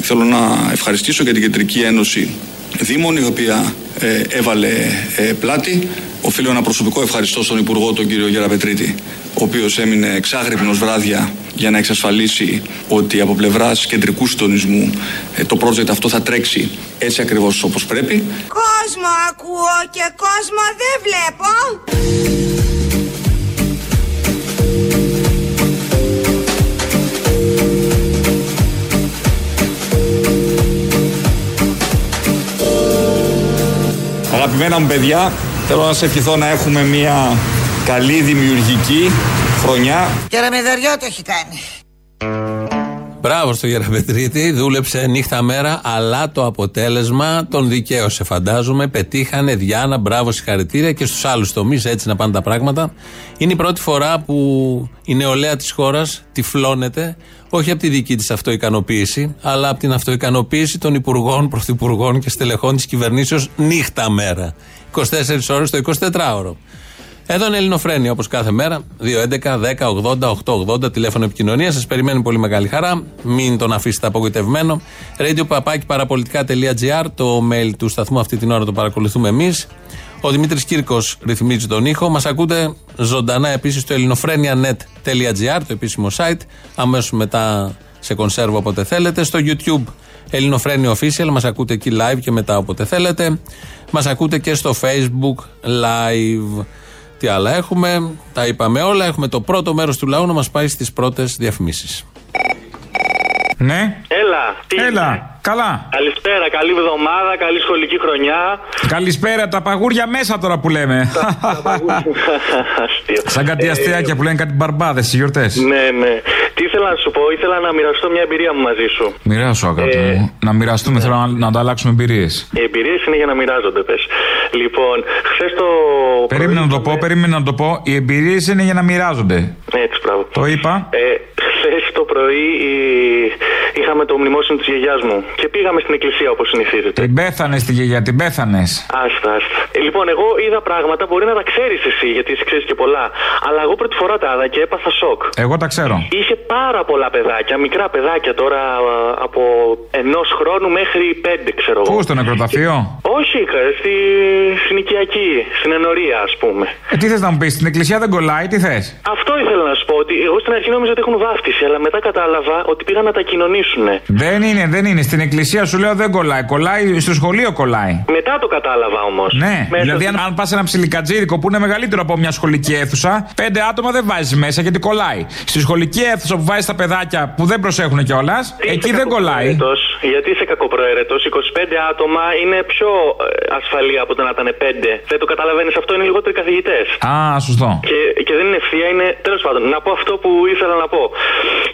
Θέλω να ευχαριστήσω και την Κεντρική Ένωση Δήμων, η οποία ε, έβαλε ε, πλάτη. Οφείλω ένα προσωπικό ευχαριστώ στον Υπουργό, τον κύριο Γεραπετρίτη, ο οποίος έμεινε εξάγρυπνος βράδια για να εξασφαλίσει ότι από πλευράς κεντρικού συντονισμού ε, το project αυτό θα τρέξει έτσι ακριβώς όπως πρέπει. Κόσμο ακούω και κόσμο δεν βλέπω. Αγαπημένα μου παιδιά, θέλω να σε ευχηθώ να έχουμε μια καλή δημιουργική χρονιά. Και ραμεδαριό το έχει κάνει. Μπράβο στο Γεραπετρίτη, δούλεψε νύχτα μέρα, αλλά το αποτέλεσμα τον δικαίωσε. Φαντάζομαι, πετύχανε Διάνα, μπράβο, συγχαρητήρια και στους άλλους τομείς, έτσι να πάνε τα πράγματα. Είναι η πρώτη φορά που η νεολαία της χώρας τυφλώνεται, όχι από τη δική της αυτοικανοποίηση, αλλά από την αυτοικανοποίηση των υπουργών, πρωθυπουργών και στελεχών της κυβερνήσεως νύχτα μέρα. 24 ώρες το 24ωρο. Εδώ είναι Ελληνοφρένια όπως κάθε μέρα. 2.11, 10, 80, 880 τηλέφωνο επικοινωνία. Σας περιμένει πολύ μεγάλη χαρά. Μην τον αφήσετε απογοητευμένο. Radio παπάκι παραπολιτικά.gr. Το mail του σταθμού αυτή την ώρα το παρακολουθούμε εμείς. Ο Δημήτρης Κύρκος ρυθμίζει τον ήχο. Μας ακούτε ζωντανά επίσης στο ελληνοφρένια.net.gr, το επίσημο site. Αμέσως μετά σε κονσέρβο όποτε θέλετε. Στο YouTube Ελληνοφρένια Official. Μας ακούτε εκεί live και μετά όποτε θέλετε. Μας ακούτε και στο Facebook live. Τι άλλα έχουμε, τα είπαμε όλα. Έχουμε το πρώτο μέρος του λαού να μας πάει στις πρώτες διαφημίσεις. Ναι. Έλα, τι Έλα, είναι; καλά. Καλησπέρα, καλή εβδομάδα, καλή σχολική χρονιά. Καλησπέρα, τα παγούρια μέσα τώρα που λέμε. Αστείο. Σαν κάτι Ε, αστείακια που λένε κάτι μπαρμπάδες στι γιορτές. Ναι, ναι. Τι ήθελα να σου πω, ήθελα να μοιραστώ μια εμπειρία μου μαζί σου. Μοιράσου, αγάπη Ε, μου. Να μοιραστούμε, θέλω να, να ανταλλάξουμε εμπειρίες. Οι εμπειρίες είναι για να μοιράζονται, πες. Λοιπόν, χθες το. Περίμενα να το πω, περίμενα να το πω. Οι εμπειρίες είναι για να μοιράζονται. Έτσι, πράγμα. Το είπα. Ε, Χθε το πρωί η- είχαμε το μνημόσυνο της γιαγιάς μου και πήγαμε στην εκκλησία όπως συνηθίζεται. Την πέθανε τη γιαγιά, την πέθανες; Άστα, άστα. Ε, λοιπόν, εγώ είδα πράγματα, μπορεί να τα ξέρεις εσύ, γιατί εσύ ξέρεις και πολλά. Αλλά εγώ πρώτη φορά τα είδα και έπαθα σοκ. Εγώ τα ξέρω. Είχε πάρα πολλά παιδάκια, μικρά παιδάκια τώρα α, από ενός χρόνου μέχρι πέντε, ξέρω εγώ. Πού στο νεκροταφείο; Όχι, κα- στη, στην οικιακή, στην ενορία, ας πούμε. Ε, τι θες να μου πεις, στην εκκλησία δεν κολλάει, τι θες; Αυτό ήθελα να σου πω, ότι εγώ στην αρχή νόμιζα ότι έχουν βάφτιση, αλλά μετά κατάλαβα ότι πήγαν να τα κοινωνήσουν. Δεν είναι, δεν είναι. Στην εκκλησία σου λέω δεν κολλάει. Κολλάει, στο σχολείο κολλάει. Μετά το κατάλαβα όμως. Ναι, Δηλαδή, αν, αν πας σε ένα ψιλικατζίδικο που είναι μεγαλύτερο από μια σχολική αίθουσα, πέντε άτομα δεν βάζεις μέσα γιατί κολλάει. Στη σχολική αίθουσα που βάζεις τα παιδάκια που δεν προσέχουν κιόλας, εκεί δεν κολλάει. Κακοπροαίρετος, γιατί είσαι κακοπροαίρετος, 25 άτομα είναι πιο ε, ασφαλή από το να ήταν 5. Δεν το καταλαβαίνεις αυτό, είναι λιγότεροι καθηγητές. Α, σωστό. Και, και δεν είναι ευθεία, είναι τέλος πάντων. Να πω αυτό που ήθελα να πω.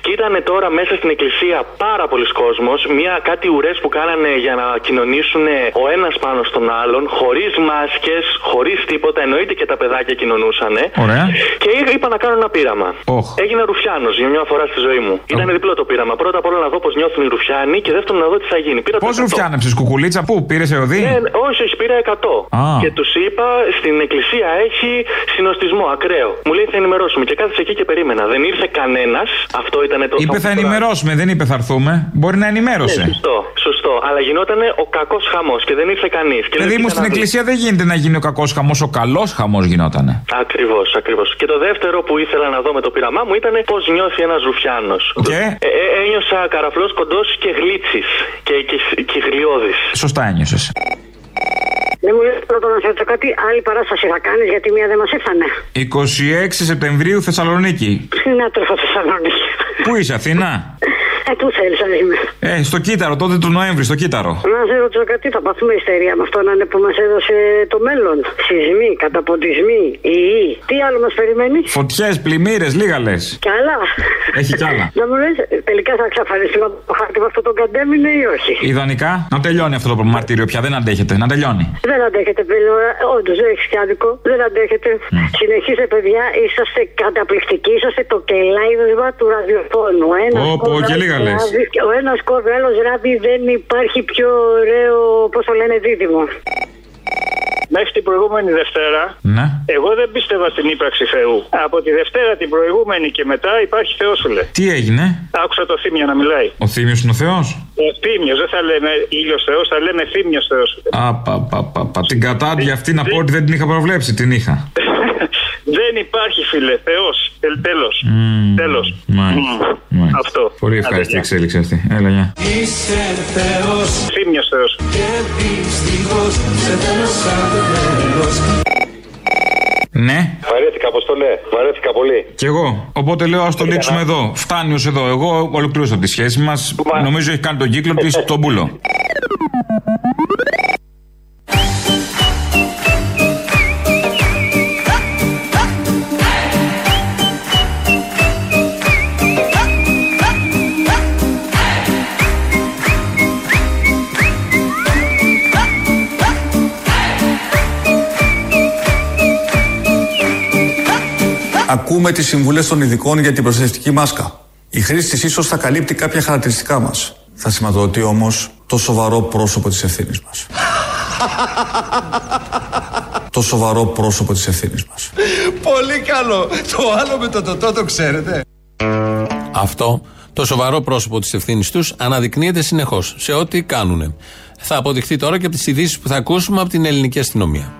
Και ήταν τώρα μέσα στην εκκλησία πάρα πολλοί κόσμος, μια κάτι ουρές που κάνανε για να κοινωνήσουν ο ένας πάνω στον άλλον, χωρίς μάσκες, χωρίς τίποτα. Εννοείται και τα παιδάκια κοινωνούσαν. Ωραία. Και είπα να κάνω ένα πείραμα. Οχ. Έγινα ρουφιάνος για μια φορά στη ζωή μου. Ήταν διπλό το πείραμα. Πρώτα απ' όλα να δω πώς νιώθουν οι ρουφιάνοι και δεύτερον να δω τι θα γίνει. Πήρα το Πώς 100. ρουφιάνεψες, κουκουλίτσα, πού, πήρες εωδή; Ε, όχι, όχι, πήρα 100. Α. Και τους είπα στην εκκλησία έχει συνοστισμό ακραίο. Μου λέει θα ενημερώσουμε. Και κάθισε εκεί και περίμενα. Δεν ήρθε κανένας. Αυτό ήταν το Είπε θα ενημερώσουμε, δεν είπε θα έρθουμε. Μπορεί να ενημέρωσε. Ναι, σωστό, σωστό. Αλλά γινόταν ο κακός χαμός και δεν ήρθε κανείς. Δηλαδή μου στην εκκλησία δεν γίνεται να γίνει ο κακός χαμός, ο καλός χαμός γινότανε. Ακριβώς, ακριβώς. Και το δεύτερο που ήθελα να δω με το πείραμά μου ήταν πώς νιώθει ένας ρουφιάνος. Και; Ε, ε, ένιωσα καραφλός κοντός και γλίτσι και, και, και γλιώδης. Σωστά ένιωσες. Δεν μου λες πρώτα να σε ρωτήσω κάτι, άλλη παράσταση θα κάνεις γιατί μία δεν μας ήρθανε. 26 Σεπτεμβρίου Θεσσαλονίκη. Συνάτροφο Θεσσαλονίκη. Πού είσαι, Αθήνα; Ε, πού θέλεις να είμαι. Ε, στο κύτταρο, τότε του Νοέμβρη, στο κύτταρο. Να σε ρωτήσω κάτι, θα πάθουμε ιστερία με αυτόν που μας έδωσε το μέλλον. Σεισμοί, καταποντισμοί, ιοί. Τι άλλο μας περιμένει; Φωτιές, πλημμύρες, λίγα λες. Κι άλλα. Έχει κι άλλα. Να μου λες, τελικά θα εξαφανιστούμε από το χάρτη με αυτό το καντέμινο ή όχι; Ιδανικά να τελειώνει αυτό το μαρτύριο πια, δεν αντέχεται. Να τελειώνει. Δεν αντέχετε, πλέον. Όντως, δεν έχεις κι άδικο. Δεν αντέχετε. Συνεχίστε, παιδιά, είσαστε καταπληκτικοί. Είσαστε το κελάιδισμα του ραδιοφώνου. Ένας Πω, πω, κόβει, και λίγα λες. ράβει, Ο ένας κόβει, άλλο ράβει. Δεν υπάρχει πιο ωραίο, πώς το λένε, δίδυμο. Μέχρι την προηγούμενη Δευτέρα, Ναι. εγώ δεν πίστευα στην ύπαρξη Θεού. Από τη Δευτέρα την προηγούμενη και μετά υπάρχει Θεό, σου λέει. Τι έγινε, Άκουσα το θύμιο να μιλάει. Ο Θήμιος είναι ο Θεός; Ο θύμιο, δεν θα λέμε ήλιος Θεός, θα λέμε θύμιο Θεός. Α, πα, πα, πα, πα. Την κατάντια αυτή να πω ότι δεν την είχα προβλέψει, την είχα. δεν υπάρχει, φίλε, Θεός. Τέλος. Τέλος. Μάλιστα. Μάλιστα. Αυτό. Πολύ ευχάριστη η εξέλιξη αυτή. Έλα, γεια. Είσαι Θεός. Θύμιος Θεός. Και δυστυχώς σε θέλω σαν Ναι, Βαρέθηκα, Αποστολέ. Βαρέθηκα πολύ. κι εγώ. Οπότε λέω, ας το λήξουμε εδώ. Φτάνει ως εδώ. Εγώ ολοκλήρωσα τη σχέση μας. Νομίζω έχει κάνει τον κύκλο της στον πούλο. Ακούμε τις συμβουλές των ειδικών για την προστατευτική μάσκα. Η χρήση της ίσως θα καλύπτει κάποια χαρακτηριστικά μας. Θα σηματοδοτεί όμως το σοβαρό πρόσωπο της ευθύνης μας. το σοβαρό πρόσωπο της ευθύνης μας. Πολύ καλό. Το άλλο με το τοτό το ξέρετε. Αυτό το σοβαρό πρόσωπο της ευθύνης τους αναδεικνύεται συνεχώς σε ό,τι κάνουν. Θα αποδειχθεί τώρα και από τις ειδήσεις που θα ακούσουμε από την ελληνική αστυνομία.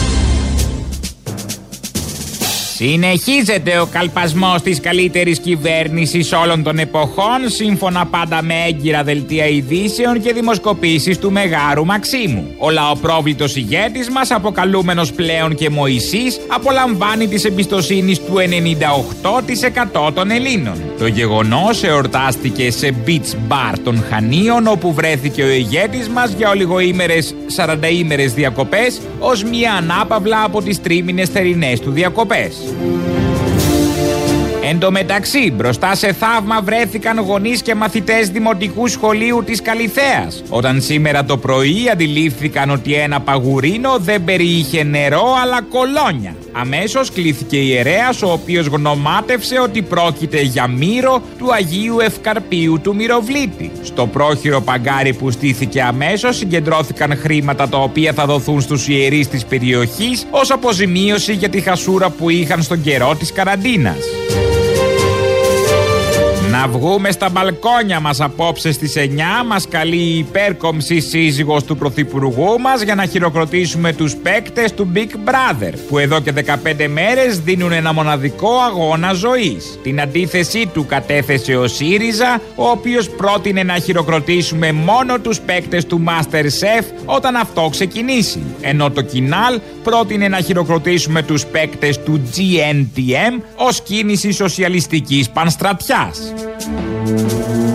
Συνεχίζεται ο καλπασμός της καλύτερης κυβέρνησης όλων των εποχών σύμφωνα πάντα με έγκυρα δελτία ειδήσεων και δημοσκοπήσεις του Μεγάρου Μαξίμου. Ο λαοπρόβλητος ηγέτης μας, αποκαλούμενος πλέον και Μωυσής, απολαμβάνει της εμπιστοσύνης του 98% των Ελλήνων. Το γεγονός εορτάστηκε σε beach bar των Χανίων όπου βρέθηκε ο ηγέτης μας για ολιγοήμερες 40ήμερες διακοπές ως μια ανάπαυλα από τις τρίμηνες θερινές του διακοπές. Εν τω μεταξύ, μπροστά σε θαύμα βρέθηκαν γονείς και μαθητές δημοτικού σχολείου της Καλιθέα. Όταν σήμερα το πρωί αντιλήφθηκαν ότι ένα παγουρίνο δεν περιείχε νερό αλλά κολόνια. Αμέσως κλήθηκε ιερέα, ο οποίος γνωμάτευσε ότι πρόκειται για μύρο του Αγίου Ευκαρπίου του Μυροβλήτη. Στο πρόχειρο παγκάρι που στήθηκε αμέσως συγκεντρώθηκαν χρήματα τα οποία θα δοθούν στους ιερείς της περιοχής ως αποζημίωση για τη χασούρα που είχαν στον καιρό της καραντίνας. Να Να βγούμε στα μπαλκόνια μας απόψε στις 9 Μας καλεί η υπέρκομψη σύζυγος του πρωθυπουργού μας Για να χειροκροτήσουμε τους παίκτες του Big Brother Που εδώ και 15 μέρες δίνουν ένα μοναδικό αγώνα ζωής. Την αντίθεσή του κατέθεσε ο ΣΥΡΙΖΑ Ο οποίος πρότεινε να χειροκροτήσουμε μόνο τους παίκτες του Masterchef Όταν αυτό ξεκινήσει. Ενώ το Κινάλ πρότεινε να χειροκροτήσουμε τους παίκτες του GNTM Ως κίνηση σοσιαλιστικής πανστρατιάς Música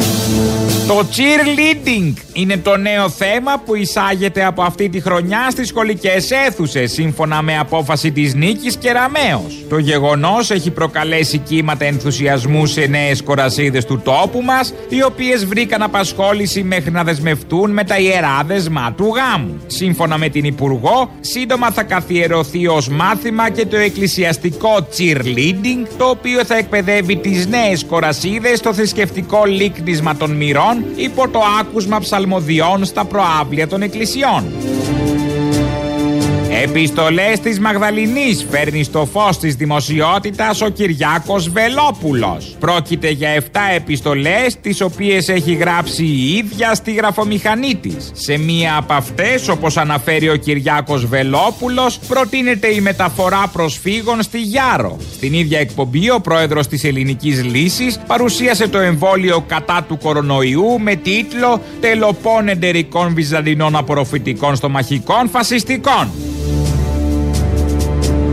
το cheerleading είναι το νέο θέμα που εισάγεται από αυτή τη χρονιά στις σχολικές αίθουσες σύμφωνα με απόφαση της Νίκης Κεραμέως. Το γεγονός έχει προκαλέσει κύματα ενθουσιασμού σε νέες κορασίδες του τόπου μας οι οποίες βρήκαν απασχόληση μέχρι να δεσμευτούν με τα ιερά δεσμά του γάμου. Σύμφωνα με την Υπουργό, σύντομα θα καθιερωθεί ως μάθημα και το εκκλησιαστικό cheerleading το οποίο θα εκπαιδεύει τις νέες κορασίδες στο θρησκευτικό λίκνισμα των μυρών υπό το άκουσμα ψαλμοδιών στα προάβλια των εκκλησιών. Επιστολές της Μαγδαληνής φέρνει στο φως της δημοσιότητας ο Κυριάκος Βελόπουλος. Πρόκειται για 7 επιστολές τις οποίες έχει γράψει η ίδια στη γραφομηχανή της. Σε μία από αυτές, όπως αναφέρει ο Κυριάκος Βελόπουλος, προτείνεται η μεταφορά προσφύγων στη Γιάρο. Στην ίδια εκπομπή, ο πρόεδρος της Ελληνικής Λύσης παρουσίασε το εμβόλιο κατά του κορονοϊού με τίτλο «Τελοπών εντερικών βυζαντινών απορροφητικών στομαχικών φασιστικών».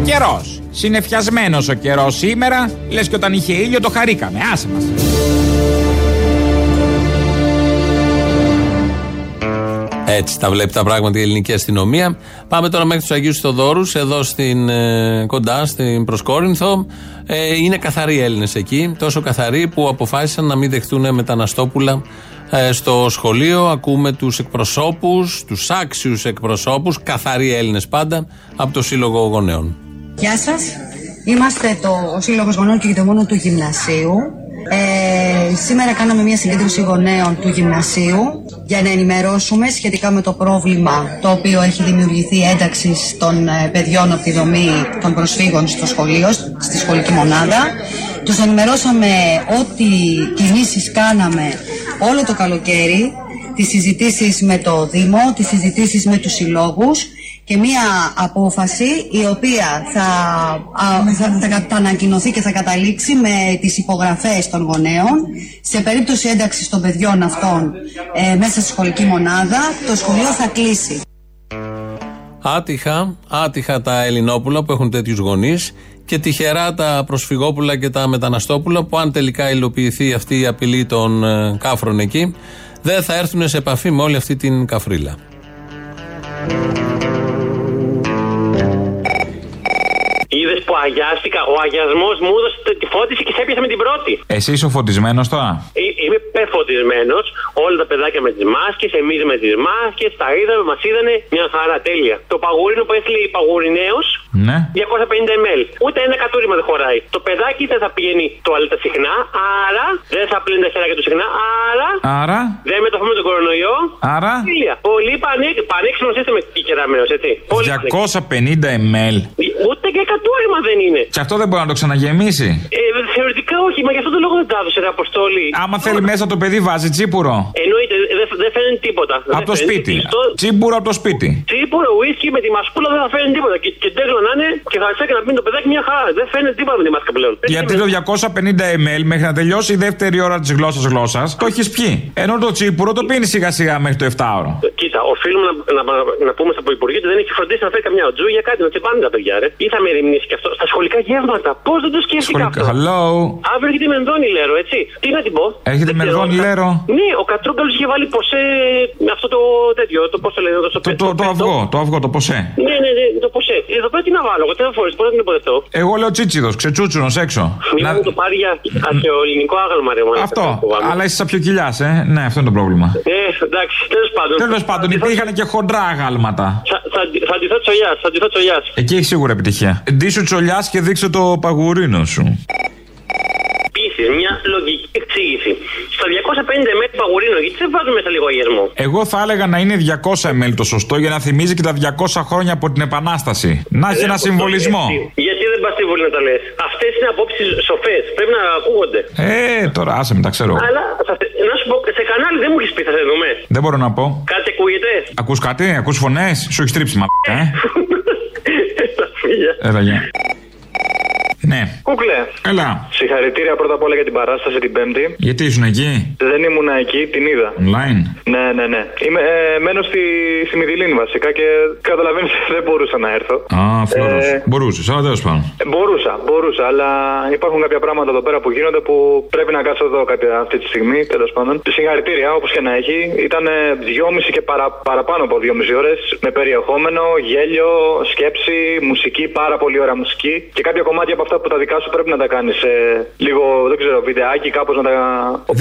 Καιρός. Συνεφιασμένος ο καιρός σήμερα, λες και όταν είχε ήλιο το χαρήκαμε. Άσε μας. Έτσι τα βλέπει τα πράγματα η ελληνική αστυνομία. Πάμε τώρα μέχρι τους Αγίους Θοδόρους, εδώ στην, ε, κοντά στην Προσκόρινθο. Ε, είναι καθαροί Έλληνες εκεί. Τόσο καθαροί που αποφάσισαν να μην δεχτούν μεταναστόπουλα ε, στο σχολείο. Ακούμε τους εκπροσώπους, τους άξιους εκπροσώπους, καθαροί Έλληνες πάντα, από το Σύλλογο Γονέων. Γεια σας. Είμαστε το, ο Σύλλογος Γονέων και Γειτομόνων του Γυμνασίου. Ε, σήμερα κάναμε μια συγκέντρωση γονέων του Γυμνασίου για να ενημερώσουμε σχετικά με το πρόβλημα το οποίο έχει δημιουργηθεί ένταξη των ε, παιδιών από τη δομή των προσφύγων στο σχολείο, στη σχολική μονάδα. Τους ενημερώσαμε ό,τι κινήσεις κάναμε όλο το καλοκαίρι, τις συζητήσεις με το Δήμο, τις συζητήσεις με τους συλλόγους και μία απόφαση η οποία θα, α, θα, θα, θα ανακοινωθεί και θα καταλήξει με τις υπογραφές των γονέων σε περίπτωση ένταξης των παιδιών αυτών ε, μέσα στη σχολική μονάδα το σχολείο θα κλείσει. Άτυχα, άτυχα τα Ελληνόπουλα που έχουν τέτοιους γονείς και τυχερά τα προσφυγόπουλα και τα μεταναστόπουλα που αν τελικά υλοποιηθεί αυτή η απειλή των ε, κάφρων εκεί δεν θα έρθουν σε επαφή με όλη αυτή την καφρίλα. Είδες που αγιάστηκα. Ο αγιασμός μου έδωσε τη φώτιση και σε έπιασε με την πρώτη. Εσύ είσαι ο φωτισμένος τώρα; Ε, Είμαι πεφωτισμένος. Όλα τα παιδάκια με τις μάσκες, εμείς με τις μάσκες. Τα είδαμε, μας είδανε. Μια χαρά, τέλεια. Το παγουρίνο που έστειλε η παγουρινέο. Ναι. 250 ml. Ούτε ένα κατούριμα δεν χωράει. Το παιδάκι δεν θα πηγαίνει τουαλέτα συχνά. Άρα δεν θα πλύνει τα χέρια του συχνά. Άρα. Άρα; Δεν μεταφέρουμε τον κορονοϊό. Άρα; Τέλεια. Πολύ πανέ- πανέξυπνος σύστημα η κεραμέο, έτσι. Πολύ 250 ml. Ούτε και κατούριμα δεν είναι. Και αυτό δεν μπορεί να το ξαναγεμίσει. Ε, θεωρητικά όχι, μα γι' αυτό το λόγο δεν τα έδωσε ρε Αποστόλη. Άμα θέλει μέσα το παιδί βάζει τσίπουρο. Εννοείται, δεν δεν φαίνεται τίποτα. Από το Δεν φαίνεται. σπίτι. Στο- Τσίπουρο από το σπίτι. Τσίπουρο, ουίσκι με τη μασκούλα δεν θα φαίνεται τίποτα. Και, και τέλος να είναι και θα και να πίνει το παιδάκι μια χαρά. Δεν φαίνεται τίποτα με τη μάσκα πλέον. Γιατί το 250 ml μέχρι να τελειώσει η δεύτερη ώρα της γλώσσας γλώσσας το έχεις πιει. Ενώ το τσίπουρο το πίνεις σιγά σιγά μέχρι το 7ωρο. Κοίτα, οφείλουμε να, να, να, να πούμε στο Υπουργείο ότι δεν έχει φροντίσει να φέρει καμιά οτζού για κάτι να τσεπάνε τα παιδιά, ρε. Ή θα με ερημνήσει και αυτό. Στα σχολικά γεύματα. Πώς δεν το σκέφτηκα αυτό; Hello. Αύριο έχει τη μενδόνη, λέρο, έτσι. Τι να την πω. Έχετε Δεν ξέρω. μερδόνι λέρο; Ναι, ο Κατρούγκαλος είχε βάλει ποσέ. με αυτό το τέτοιο. Το πώς το λένε εδώ στο Το, το, το αυγό, το αυγό, το ποσέ. Ναι, ναι, ναι, το ποσέ. Εδώ πέρα τι να βάλω, εγώ τι να φορέ, πώς να την υποδεχτώ. Εγώ λέω τσίτσιδος, ξετσούτσουνος έξω. Μην μου το πάρει για αρχαιοελληνικό άγαλμα, ρε μάλλον. Αυτό. Αλλά είσαι σαν πιο κοιλιάς, ε. Ναι, αυτό είναι το πρόβλημα. Ε, εντάξει, τέλος πάντων. Τέλος πάντων, υπήρχαν και χοντρά αγάλματα. Θα, θα, θα ντυθώ τσολιά, θα ντυθώ τσολιά. Εκεί έχει σίγουρα επιτυχία. Ντύσου τσολιάς και δείξε το παγουρίνο σου. Επίσης, μια λογική εξήγηση. στα 250 ml παγουρίνο, γιατί δεν βάζουμε μέσα λογαριασμό. Εγώ θα έλεγα να είναι 200 ml το σωστό για να θυμίζει και τα 200 χρόνια από την Επανάσταση. Να έχει ένα συμβολισμό. Γιατί δεν πας στη Βουλή να τα λες. Αυτές είναι απόψεις σοφές. Πρέπει να ακούγονται. Ε, τώρα άσε με, τα ξέρω. Αλλά θα- να σου πω, σε κανάλι δεν μου έχεις πει, θα σε δούμε. Δεν μπορώ να πω. Κάτι ακούγεται; Ακούς κάτι, ακούς φωνές, σου έχει τρίψει μα. Ε; Τα φίλια. Έλα, γεια. Ναι. Κούκλε. Έλα. Συγχαρητήρια πρώτα απ' όλα για την παράσταση την Πέμπτη. Γιατί ήσουν εκεί, Δεν ήμουν εκεί, την είδα. online. Ναι, ναι, ναι. Είμαι, ε, μένω στη, στη Μυδηλίνη βασικά και καταλαβαίνεις δεν μπορούσα να έρθω. Α, φλόρος. Ε, Μπορούσες, αλλά τέλος πάντων. Ε, Μπορούσα, μπορούσα, αλλά υπάρχουν κάποια πράγματα εδώ πέρα που γίνονται που πρέπει να κάτσω εδώ κάποια αυτή τη στιγμή, τέλος πάντων. Συγχαρητήρια, όπως και να έχει. Ήταν ε, δυόμιση και παρα, παραπάνω από δυόμιση ώρες με περιεχόμενο, γέλιο, σκέψη, μουσική, πάρα πολύ ωραία μουσική. Και κάποια κομμάτια από αυτά που τα δικά σου πρέπει να τα κάνεις λίγο, δεν ξέρω, βιντεάκι, κάπως να τα.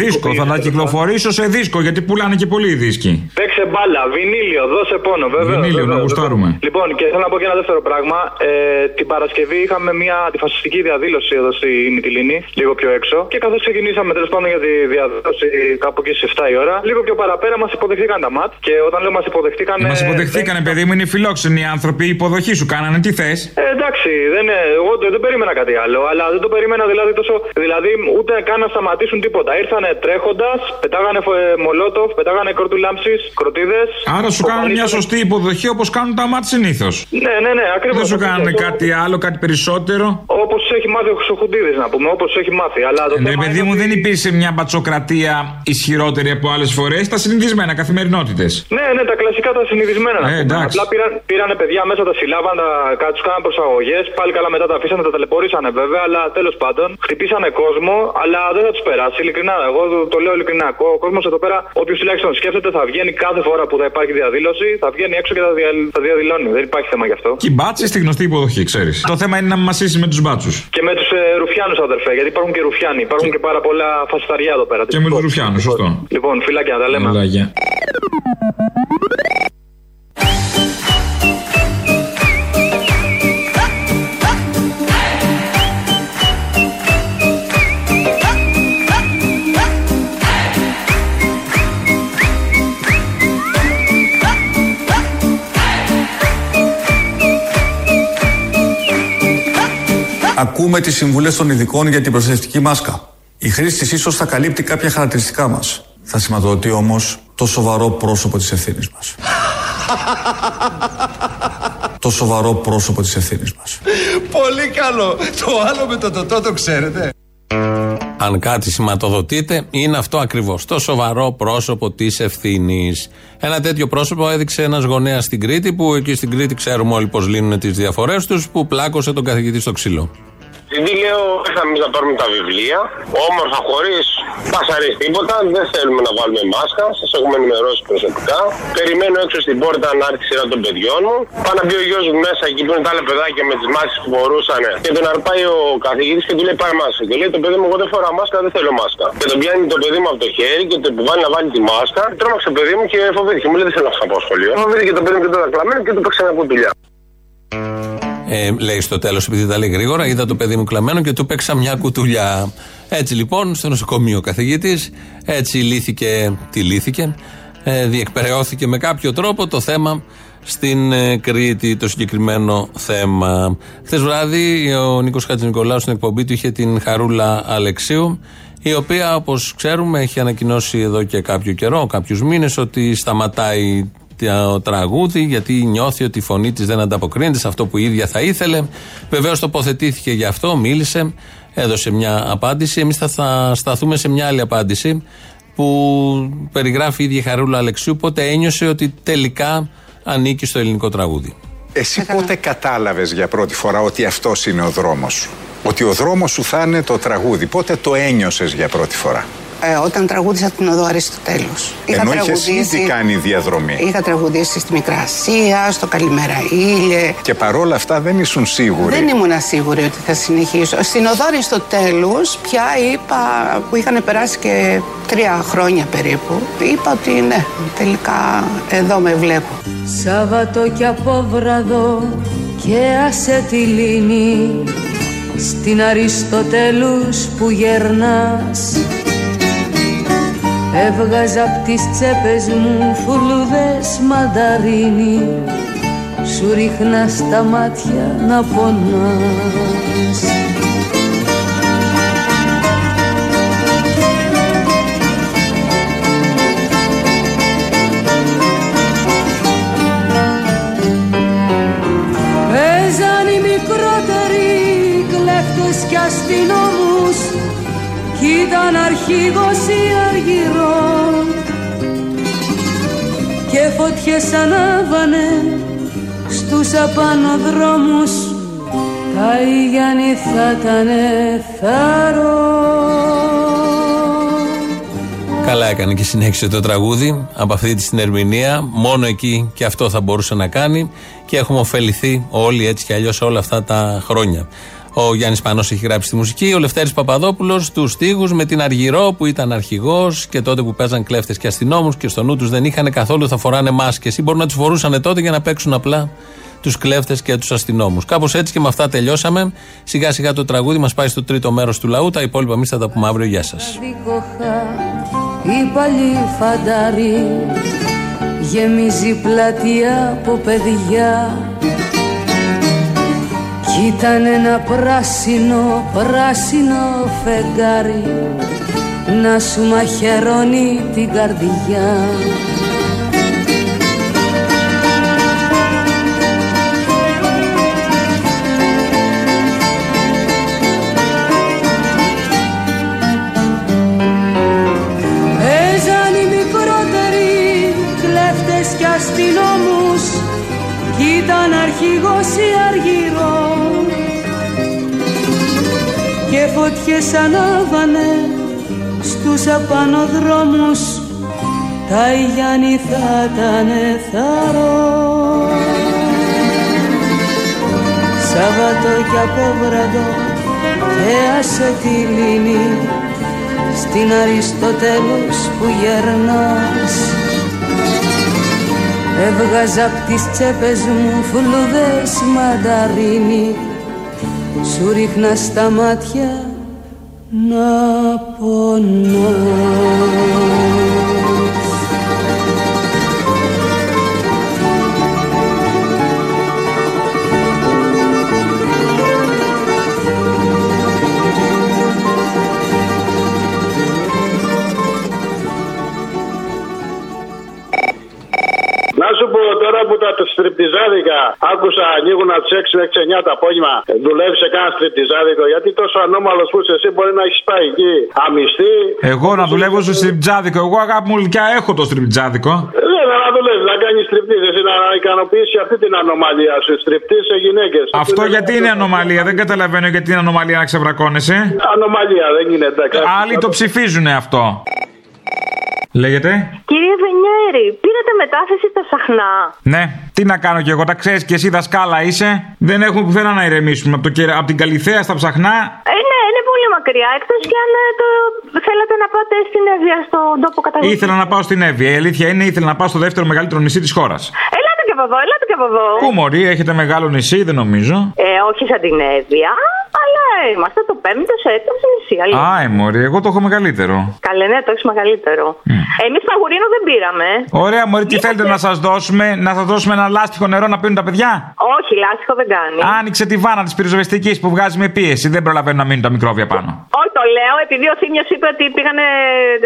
Δίσκο, θα τα κυκλοφορήσω σε δίσκο γιατί πουλάνε και πολλοί οι δίσκοι. Παίξε μπάλα, βινίλιο, δώσε πόνο, βέβαια. Βινίλιο, να γουστάρουμε. Λοιπόν, και θέλω να πω και ένα δεύτερο πράγμα. Ε, την Παρασκευή είχαμε μια αντιφασιστική διαδήλωση εδώ στη Μυτιλίνη, λίγο πιο έξω. Και καθώς ξεκινήσαμε τέλος πάντων για τη διαδήλωση κάπου εκεί στις 7 η ώρα, λίγο πιο παραπέρα μας υποδεχτήκαν τα ματ. Και όταν λέω μας υποδεχτήκαν. Μας υποδεχθήκανε, παιδί μου, είναι φιλόξενοι οι άνθρωποι. Η υποδοχή σου κάνανε, τι θες; Ε, εντάξει, δεν, ε, εγώ δεν, δεν περίμενα κάτι άλλο, αλλά δεν το περίμενα δηλαδή τόσο. Δηλαδή ούτε καν να σταματήσουν τίποτα. Ήρθανε τρέχοντας, πετάγανε φο- ε, μολότοφ, πετάγανε κρότου λάμψης, κροτίδες. Άρα σου κάνουν μια σωστή υποδοχή όπως κάνουν τα μάτια συνήθως. Ναι, ναι, ναι, ακριβώς. Δεν σου κάνουν κάτι άλλο, κάτι περισσότερο; Όπως έχει μάθει ο Χρυσοχουντίδης, να πούμε, όπως έχει μάθει. Αλλά το Ναι, θέμα παιδί μου, δεν υπήρξε μια μπατσοκρατία ισχυρότερη από άλλες φορές. Τα συνηθισμένα, καθημερινότητες. Ναι, ναι, τα κλασικά τα συνηθισμένα. να Ε, πούμε. εντάξει. Απλά πήραν, πήρανε παιδιά μέσα, τα συλλάβαν, τα, κα- τους κάναν προσαγωγές. Πάλι καλά μετά τα αφήσανε, τα ταλαιπωρήσανε βέβαια, αλλά τέλος πάντων χτυπήσανε κόσμο, αλλά δεν θα τους περάσει. Ειλικρινά, εγώ το, το λέω ειλικρινά. Ο κόσμος εδώ πέρα, όποιος τουλάχιστον σκέφτεται, θα βγαίνει κάθε φορά που θα υπάρχει διαδήλωση, θα βγαίνει έξω και θα, δια, θα διαδηλώνει. Δεν υπάρχει θέμα γι' αυτό. Και οι μπάτσες στη γνωστή υποδοχή, ξέρεις. Το θέμα είναι να μασίσει με τους μπάτσους. Και με τους ε, Ρουφιάνους, αδερφέ, γιατί υπάρχουν και Ρουφιάνοι. Υπάρχουν και πάρα πολλά φασισταριά εδώ πέρα. Και με τους Ρουφιάνους, σωστό. Λοιπόν, φυλάκια να τα λέμε. Έλα, Ακούμε τις συμβουλές των ειδικών για την προστατευτική μάσκα. Η χρήση της ίσως θα καλύπτει κάποια χαρακτηριστικά μας. Θα σηματοδοτεί όμως το σοβαρό πρόσωπο της ευθύνης μας. το σοβαρό πρόσωπο της ευθύνης μας. Πολύ καλό. Το άλλο με το τοτό το ξέρετε. Αν κάτι σηματοδοτείται, είναι αυτό ακριβώς. Το σοβαρό πρόσωπο της ευθύνης. Ένα τέτοιο πρόσωπο έδειξε ένας γονέας στην Κρήτη, που εκεί στην Κρήτη ξέρουμε όλοι πώ λύνουν τις διαφορές τους, που πλάκωσε τον καθηγητή στο ξύλο. Επειδή λέω, ήρθαμε εμείς να πάρουμε τα βιβλία, όμορφα χωρίς πασαρί τίποτα, δεν θέλουμε να βάλουμε μάσκα, σας έχουμε ενημερώσει προσωπικά. Περιμένω έξω στην πόρτα να έρθει η σειρά των παιδιών μου. Πάει να μπει ο γιος μου μέσα εκεί που είναι τα άλλα παιδάκια με τις μάσκες που φορούσαν και τον αρπάει ο καθηγητής και του λέει πάρε μάσκα. Και λέει το παιδί μου, εγώ δεν φοράω μάσκα, δεν θέλω μάσκα. Και τον πιάνει το παιδί μου από το χέρι και το επιβάλλει να βάλει τη μάσκα. Τρόμαξε το παιδί μου και φοβήθηκε. Μου λέει δεν θέλω να πάω σχολείο. Φοβήθηκε το παιδί μου και τώρα κλαμμένο και του παίξε ένα κουτουλιά. Ε, λέει στο τέλος, επειδή τα λέει γρήγορα, είδα το παιδί μου κλαμμένο και του παίξα μια κουτουλιά. Έτσι λοιπόν, στο νοσοκομείο ο καθηγητής, έτσι λύθηκε, τι λύθηκε, ε, διεκπαιρεώθηκε με κάποιο τρόπο το θέμα στην ε, Κρήτη, το συγκεκριμένο θέμα. Χθες βράδυ ο Νίκος Χατζηνικολάου στην εκπομπή του είχε την Χαρούλα Αλεξίου, η οποία όπως ξέρουμε έχει ανακοινώσει εδώ και κάποιο καιρό, κάποιους μήνες, ότι σταματάει το τραγούδι γιατί νιώθει ότι η φωνή της δεν ανταποκρίνεται σε αυτό που η ίδια θα ήθελε. Βεβαίως τοποθετήθηκε γι' αυτό, μίλησε, έδωσε μια απάντηση. Εμείς θα, θα σταθούμε σε μια άλλη απάντηση που περιγράφει η ίδια η Χαρούλα Αλεξίου πότε ένιωσε ότι τελικά ανήκει στο ελληνικό τραγούδι. Εσύ πότε κατάλαβες για πρώτη φορά ότι αυτός είναι ο δρόμος σου; Ότι ο δρόμος σου θα είναι το τραγούδι. Πότε το ένιωσες για πρώτη φορά; Ε, όταν τραγούδισα την οδό Αριστοτέλους. Ενώ είχες ήδη κάνει διαδρομή. Είχα τραγουδήσει στη Μικρά Ασία, στο Καλημέρα Ήλιε. Και παρόλα αυτά δεν ήσουν σίγουροι. Δεν ήμουν σίγουρη ότι θα συνεχίσω. Στην οδό Αριστοτέλους πια είπα, που είχαν περάσει και τρία χρόνια περίπου, είπα ότι ναι, τελικά εδώ με βλέπω. Σάββατο και απόβραδο και άσε τη λίμνη στην Αριστοτέλους που γερνάς Έβγαζα απ' τις τσέπες μου φουλούδες μανταρίνι. Σου ρίχνα στα μάτια να πονάς. Παίζαν οι μικρότεροι κλέφτες κι αστυνόμους. κι ήταν αρχηγός ή αργυρό και φωτιές ανάβανε στους απάνω δρόμους τα Ιγιάννη θα ήταν θάρρο Καλά έκανε και συνέχισε το τραγούδι από αυτή τη ερμηνεία. Μόνο εκεί και αυτό θα μπορούσε να κάνει και έχουμε ωφεληθεί όλοι έτσι κι αλλιώς όλα αυτά τα χρόνια. Ο Γιάννης Πανός έχει γράψει τη μουσική, ο Λευτέρης Παπαδόπουλος τους στίχου με την Αργυρό που ήταν αρχηγός και τότε που παίζαν κλέφτες και αστυνόμους και στο νου τους δεν είχαν καθόλου θα φοράνε μάσκες ή μπορούν να τους φορούσαν τότε για να παίξουν απλά τους κλέφτες και τους αστυνόμους. Κάπως έτσι και με αυτά τελειώσαμε. Σιγά σιγά το τραγούδι μας πάει στο τρίτο μέρος του λαού. Τα υπόλοιπα εμείς θα τα πούμε αύριο. Γεια σας. Δίκοχα η παλιή φαντάρι γεμίζει πλατεία από παιδιά κι ήταν ένα πράσινο, πράσινο φεγγάρι να σου μαχαιρώνει την καρδιά φωτιές ανάβανε στους απάνω δρόμους τα Ιγιάννη θα ήταν θαρό. Σάββατο κι απόβραδο και άσε τη λύνη στην Αριστοτέλους που γερνάς. Έβγαζα απ' τις τσέπες μου φλουδές μανταρίνι Σου ρίχνα στα μάτια να πονάς στριπτιζάδικα άκουσα ανοίγουν από τι 6 μέχρι 9 το απόγευμα. Δουλεύει σε κανένα στριπτιζάδικο. Γιατί τόσο ανώμαλος που είσαι εσύ μπορεί να έχεις πάει εκεί αμυστή. Εγώ να δουλεύω στο στριπτζάδικο. Εγώ αγάπη μου γλυκιά έχω το στριπτζάδικο. Δεν να δουλεύεις, να κάνεις στριπτή. Εσύ να ικανοποιήσει αυτή την ανομαλία σου. Στριπτή σε γυναίκες. Αυτό γιατί είναι ανομαλία; Δεν καταλαβαίνω γιατί είναι ανομαλία να ξεβρακώνεσαι. Ανομαλία δεν είναι εντάξει. Άλλοι το ψηφίζουν αυτό. Λέγεται; Κύριε Βενιέρη, πήρατε μετάθεση στα ψαχνά. Ναι, τι να κάνω κι εγώ, τα ξέρεις κι εσύ δασκάλα είσαι. Δεν έχουμε πουθενά να ηρεμήσουμε. Από, το, κερα- από την Καλιθέα στα ψαχνά. Ε, ναι, είναι πολύ μακριά. Εκτός κι αν ε, το... θέλατε να πάτε στην Εύβοια, στον τόπο καταγωγή. Ήθελα να πάω στην Εύη. Η αλήθεια είναι, ήθελα να πάω στο δεύτερο μεγαλύτερο νησί της χώρας. Ελάτε και από εδώ, ελάτε και από εδώ. Πού μωρή, έχετε μεγάλο νησί, δεν νομίζω. Ε, όχι σαν την Εύβοια, αλλά είμαστε το πέμπτο σε έτος νησί. αλήθεια. Α, ε, μωρή, εγώ το έχω μεγαλύτερο. Καλέ, ναι, το έχεις μεγαλύτερο. Εμείς παγουρίνο δεν πήραμε. Ωραία, μωρή, τι θέλετε να σας δώσουμε, να σας δώσουμε ένα λάστιχο νερό να πίνουν τα παιδιά; Όχι, λάστιχο δεν κάνει. Άνοιξε τη βάνα της πυροσβεστική που βγάζει με πίεση. Δεν προλαβαίνουν να μείνουν τα μικρόβια πάνω. Όχι, το λέω επειδή ο Θήμιος είπε ότι πήγανε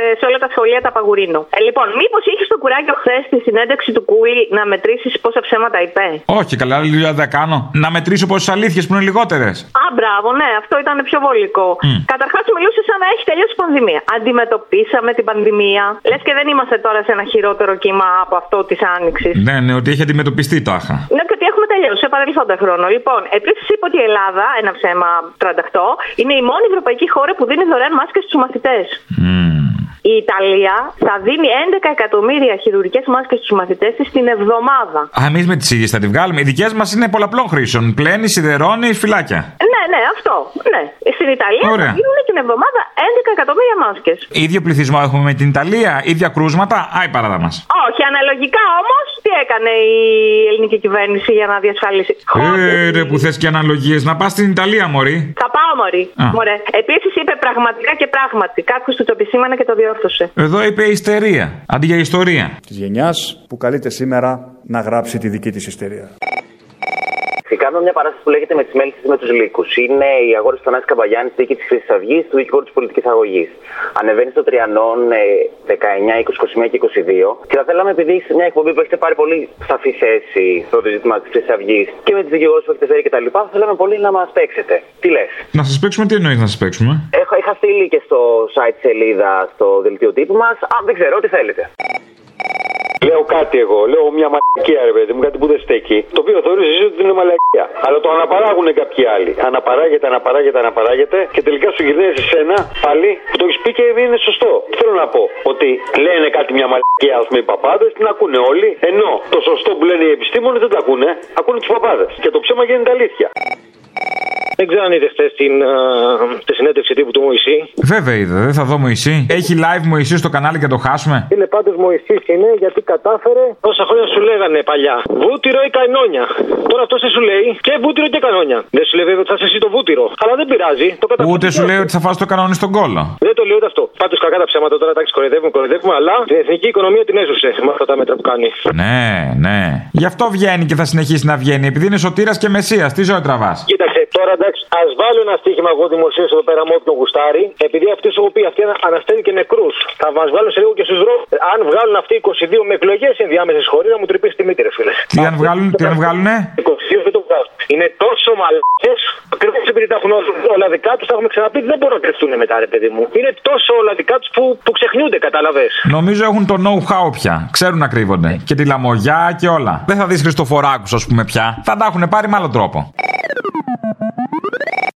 ε, σε όλα τα σχολεία τα παγουρίνου. Ε, λοιπόν, μήπως είχες το κουράγιο χθες στη συνέντευξη του Κούλι να μετρήσεις πόσα ψέματα είπε; Όχι, καλά, άλλη δουλειά δεν θα κάνω. Να μετρήσω πόσες αλήθειες που είναι λιγότερες. Α, μπράβο, ναι, αυτό ήταν πιο βολικό. Μμ. Καταρχάς, μιλούσε σαν να έχει τελειώσει η πανδημία. Αντιμετωπίσαμε την πανδημία. Λες και δεν είμαστε τώρα σε ένα χειρότερο κύμα από αυτό της Άνοιξης. Ναι, ναι, ότι έχει αντιμετωπιστεί τάχα. Ναι, και ότι έχουμε τελειώσει σε παρελθόντα χρόνο. Λοιπόν, επίσης είπε ότι η Ελλάδα, ένα ψέμα 38, είναι η μόνη ευρωπαϊκή χώρα που δίνει δωρεάν μάσκες στους μαθητές. Η Ιταλία θα δίνει 11 εκατομμύρια χειρουργικές μάσκες στους μαθητές της την εβδομάδα. Α, εμείς με τις ίδιες θα τη βγάλουμε. Οι δικές μας είναι πολλαπλών χρήσεων. Πλένει, σιδερώνει, φυλάκια. Ναι, ναι, αυτό. Ναι. Στην Ιταλία Ωραία. θα δίνουν την εβδομάδα 11 εκατομμύρια μάσκες. ίδιο πληθυσμό έχουμε με την Ιταλία, ίδια κρούσματα. Άι παράδα μας. Όχι, αναλογικά όμως, τι έκανε η ελληνική κυβέρνηση για να διασφαλίσει; Ε, ρε που θες και αναλογίες. Να πας στην Ιταλία, Μωρή. Θα πάω, Μωρή. Α. Μωρέ. Επίσης είπε πραγματικά και πράγματι. Κάποιος του το επισήμανε και το διόρθωσε. Εδώ είπε ιστερία. Αντί για ιστορία. Της γενιάς που καλείται σήμερα να γράψει τη δική της ιστερία. Κάνουμε μια παράσταση που λέγεται Με τι μέλισσε με τους λύκους. Είναι η αγόρι του Θανάση Καμπαγιάννη στη δίκη της Χρυσής Αυγής, του δικηγόρου της πολιτικής αγωγής. Ανεβαίνει στο Τριανόν ε, 19, 20, 21 και 22. Και θα θέλαμε, επειδή σε μια εκπομπή που έχετε πάρει πολύ σαφή θέση στο ζήτημα της Χρυσής Αυγής και με τις δικηγόρου που έχετε φέρει κτλ., θα θέλαμε πολύ να μας παίξετε. Τι λες; Να σας παίξουμε, τι εννοείς να σας παίξουμε; Έχω, είχα στείλει και στο site σελίδα στο δελτίο τύπου μας. Α, δεν ξέρω, τι θέλετε. Λέω κάτι εγώ, λέω μια μαλακία ρε παιδί μου, κάτι που δεν στέκει. Το οποίο θεωρείς εσύ ότι είναι μαλακία. Αλλά το αναπαράγουν κάποιοι άλλοι. Αναπαράγεται, αναπαράγεται, αναπαράγεται και τελικά σου γυρνάει σε σένα πάλι που το έχεις πει και είναι σωστό. Τι θέλω να πω, ότι λένε κάτι μια μαλακία, ας πούμε, οι παπάδες, την ακούνε όλοι. Ενώ το σωστό που λένε οι επιστήμονες δεν τα ακούνε, ακούνε τους παπάδες. Και το ψέμα γίνεται αλήθεια. Δεν ξέρω αν είδες χθες την, α, τη συνέντευξη τύπου του Μωυσή. Βέβαια είδα, δεν θα δω Μωυσή. Έχει live Μωυσή στο κανάλι και το χάσουμε. Είναι πάντως Μωυσή είναι γιατί κατάφερε όσα χρόνια σου λέγανε παλιά. Βούτυρο ή κανόνια. Τώρα αυτό δεν σου λέει και βούτυρο και κανόνια. Δεν σου λέει βέβαια ότι θα είσαι εσύ το βούτυρο. Αλλά δεν πειράζει. Το καταφέρει. Ούτε σου λέει ότι θα φας το κανόνι στον κόλλο. Δεν το λέω ούτε αυτό. Πάντως κακά τα ψέματα τώρα εντάξει κοροϊδεύουμε, κοροϊδεύουμε, αλλά την εθνική οικονομία την έσωσε με αυτά τα μέτρα που κάνει. Ναι, ναι. Γι' αυτό βγαίνει και θα συνεχίσει να βγαίνει. Επειδή είναι σωτήρας και μεσίας. Τι ζωή τραβάς; Κοίταξε, τώρα εντάξει, ας βάλω ένα στοίχημα εγώ δημοσίως εδώ πέρα με όποιον γουστάρει, επειδή αυτοί σου οποίοι αυτοί αναστέλνουν και νεκρούς. Θα μας βάλουν σε λίγο και στους δρόμους. Αν βγάλουν αυτοί 22 με εκλογές ενδιάμεσες χωρίς να μου τρυπήσει τη μύτη, ρε φίλε. Τι αν βγάλουν, τι αν βγάλουνε; 22 δεν το βγάζουν. Είναι τόσο μαλακές, ακριβώς επειδή τα έχουν όλα δικά τους, τα έχουμε ξαναπεί, δεν μπορούν να κρυφτούν μετά, ρε παιδί μου. Είναι τόσο όλα δικά τους που, που ξεχνιούνται, κατάλαβες. Νομίζω έχουν το know-how πια. Ξέρουν να κρύβονται. Και τη λαμογιά και όλα. Δεν θα δεις Χριστοφοράκους, ας πούμε πια. Θα τα έχουν πάρει με άλλο τρόπο.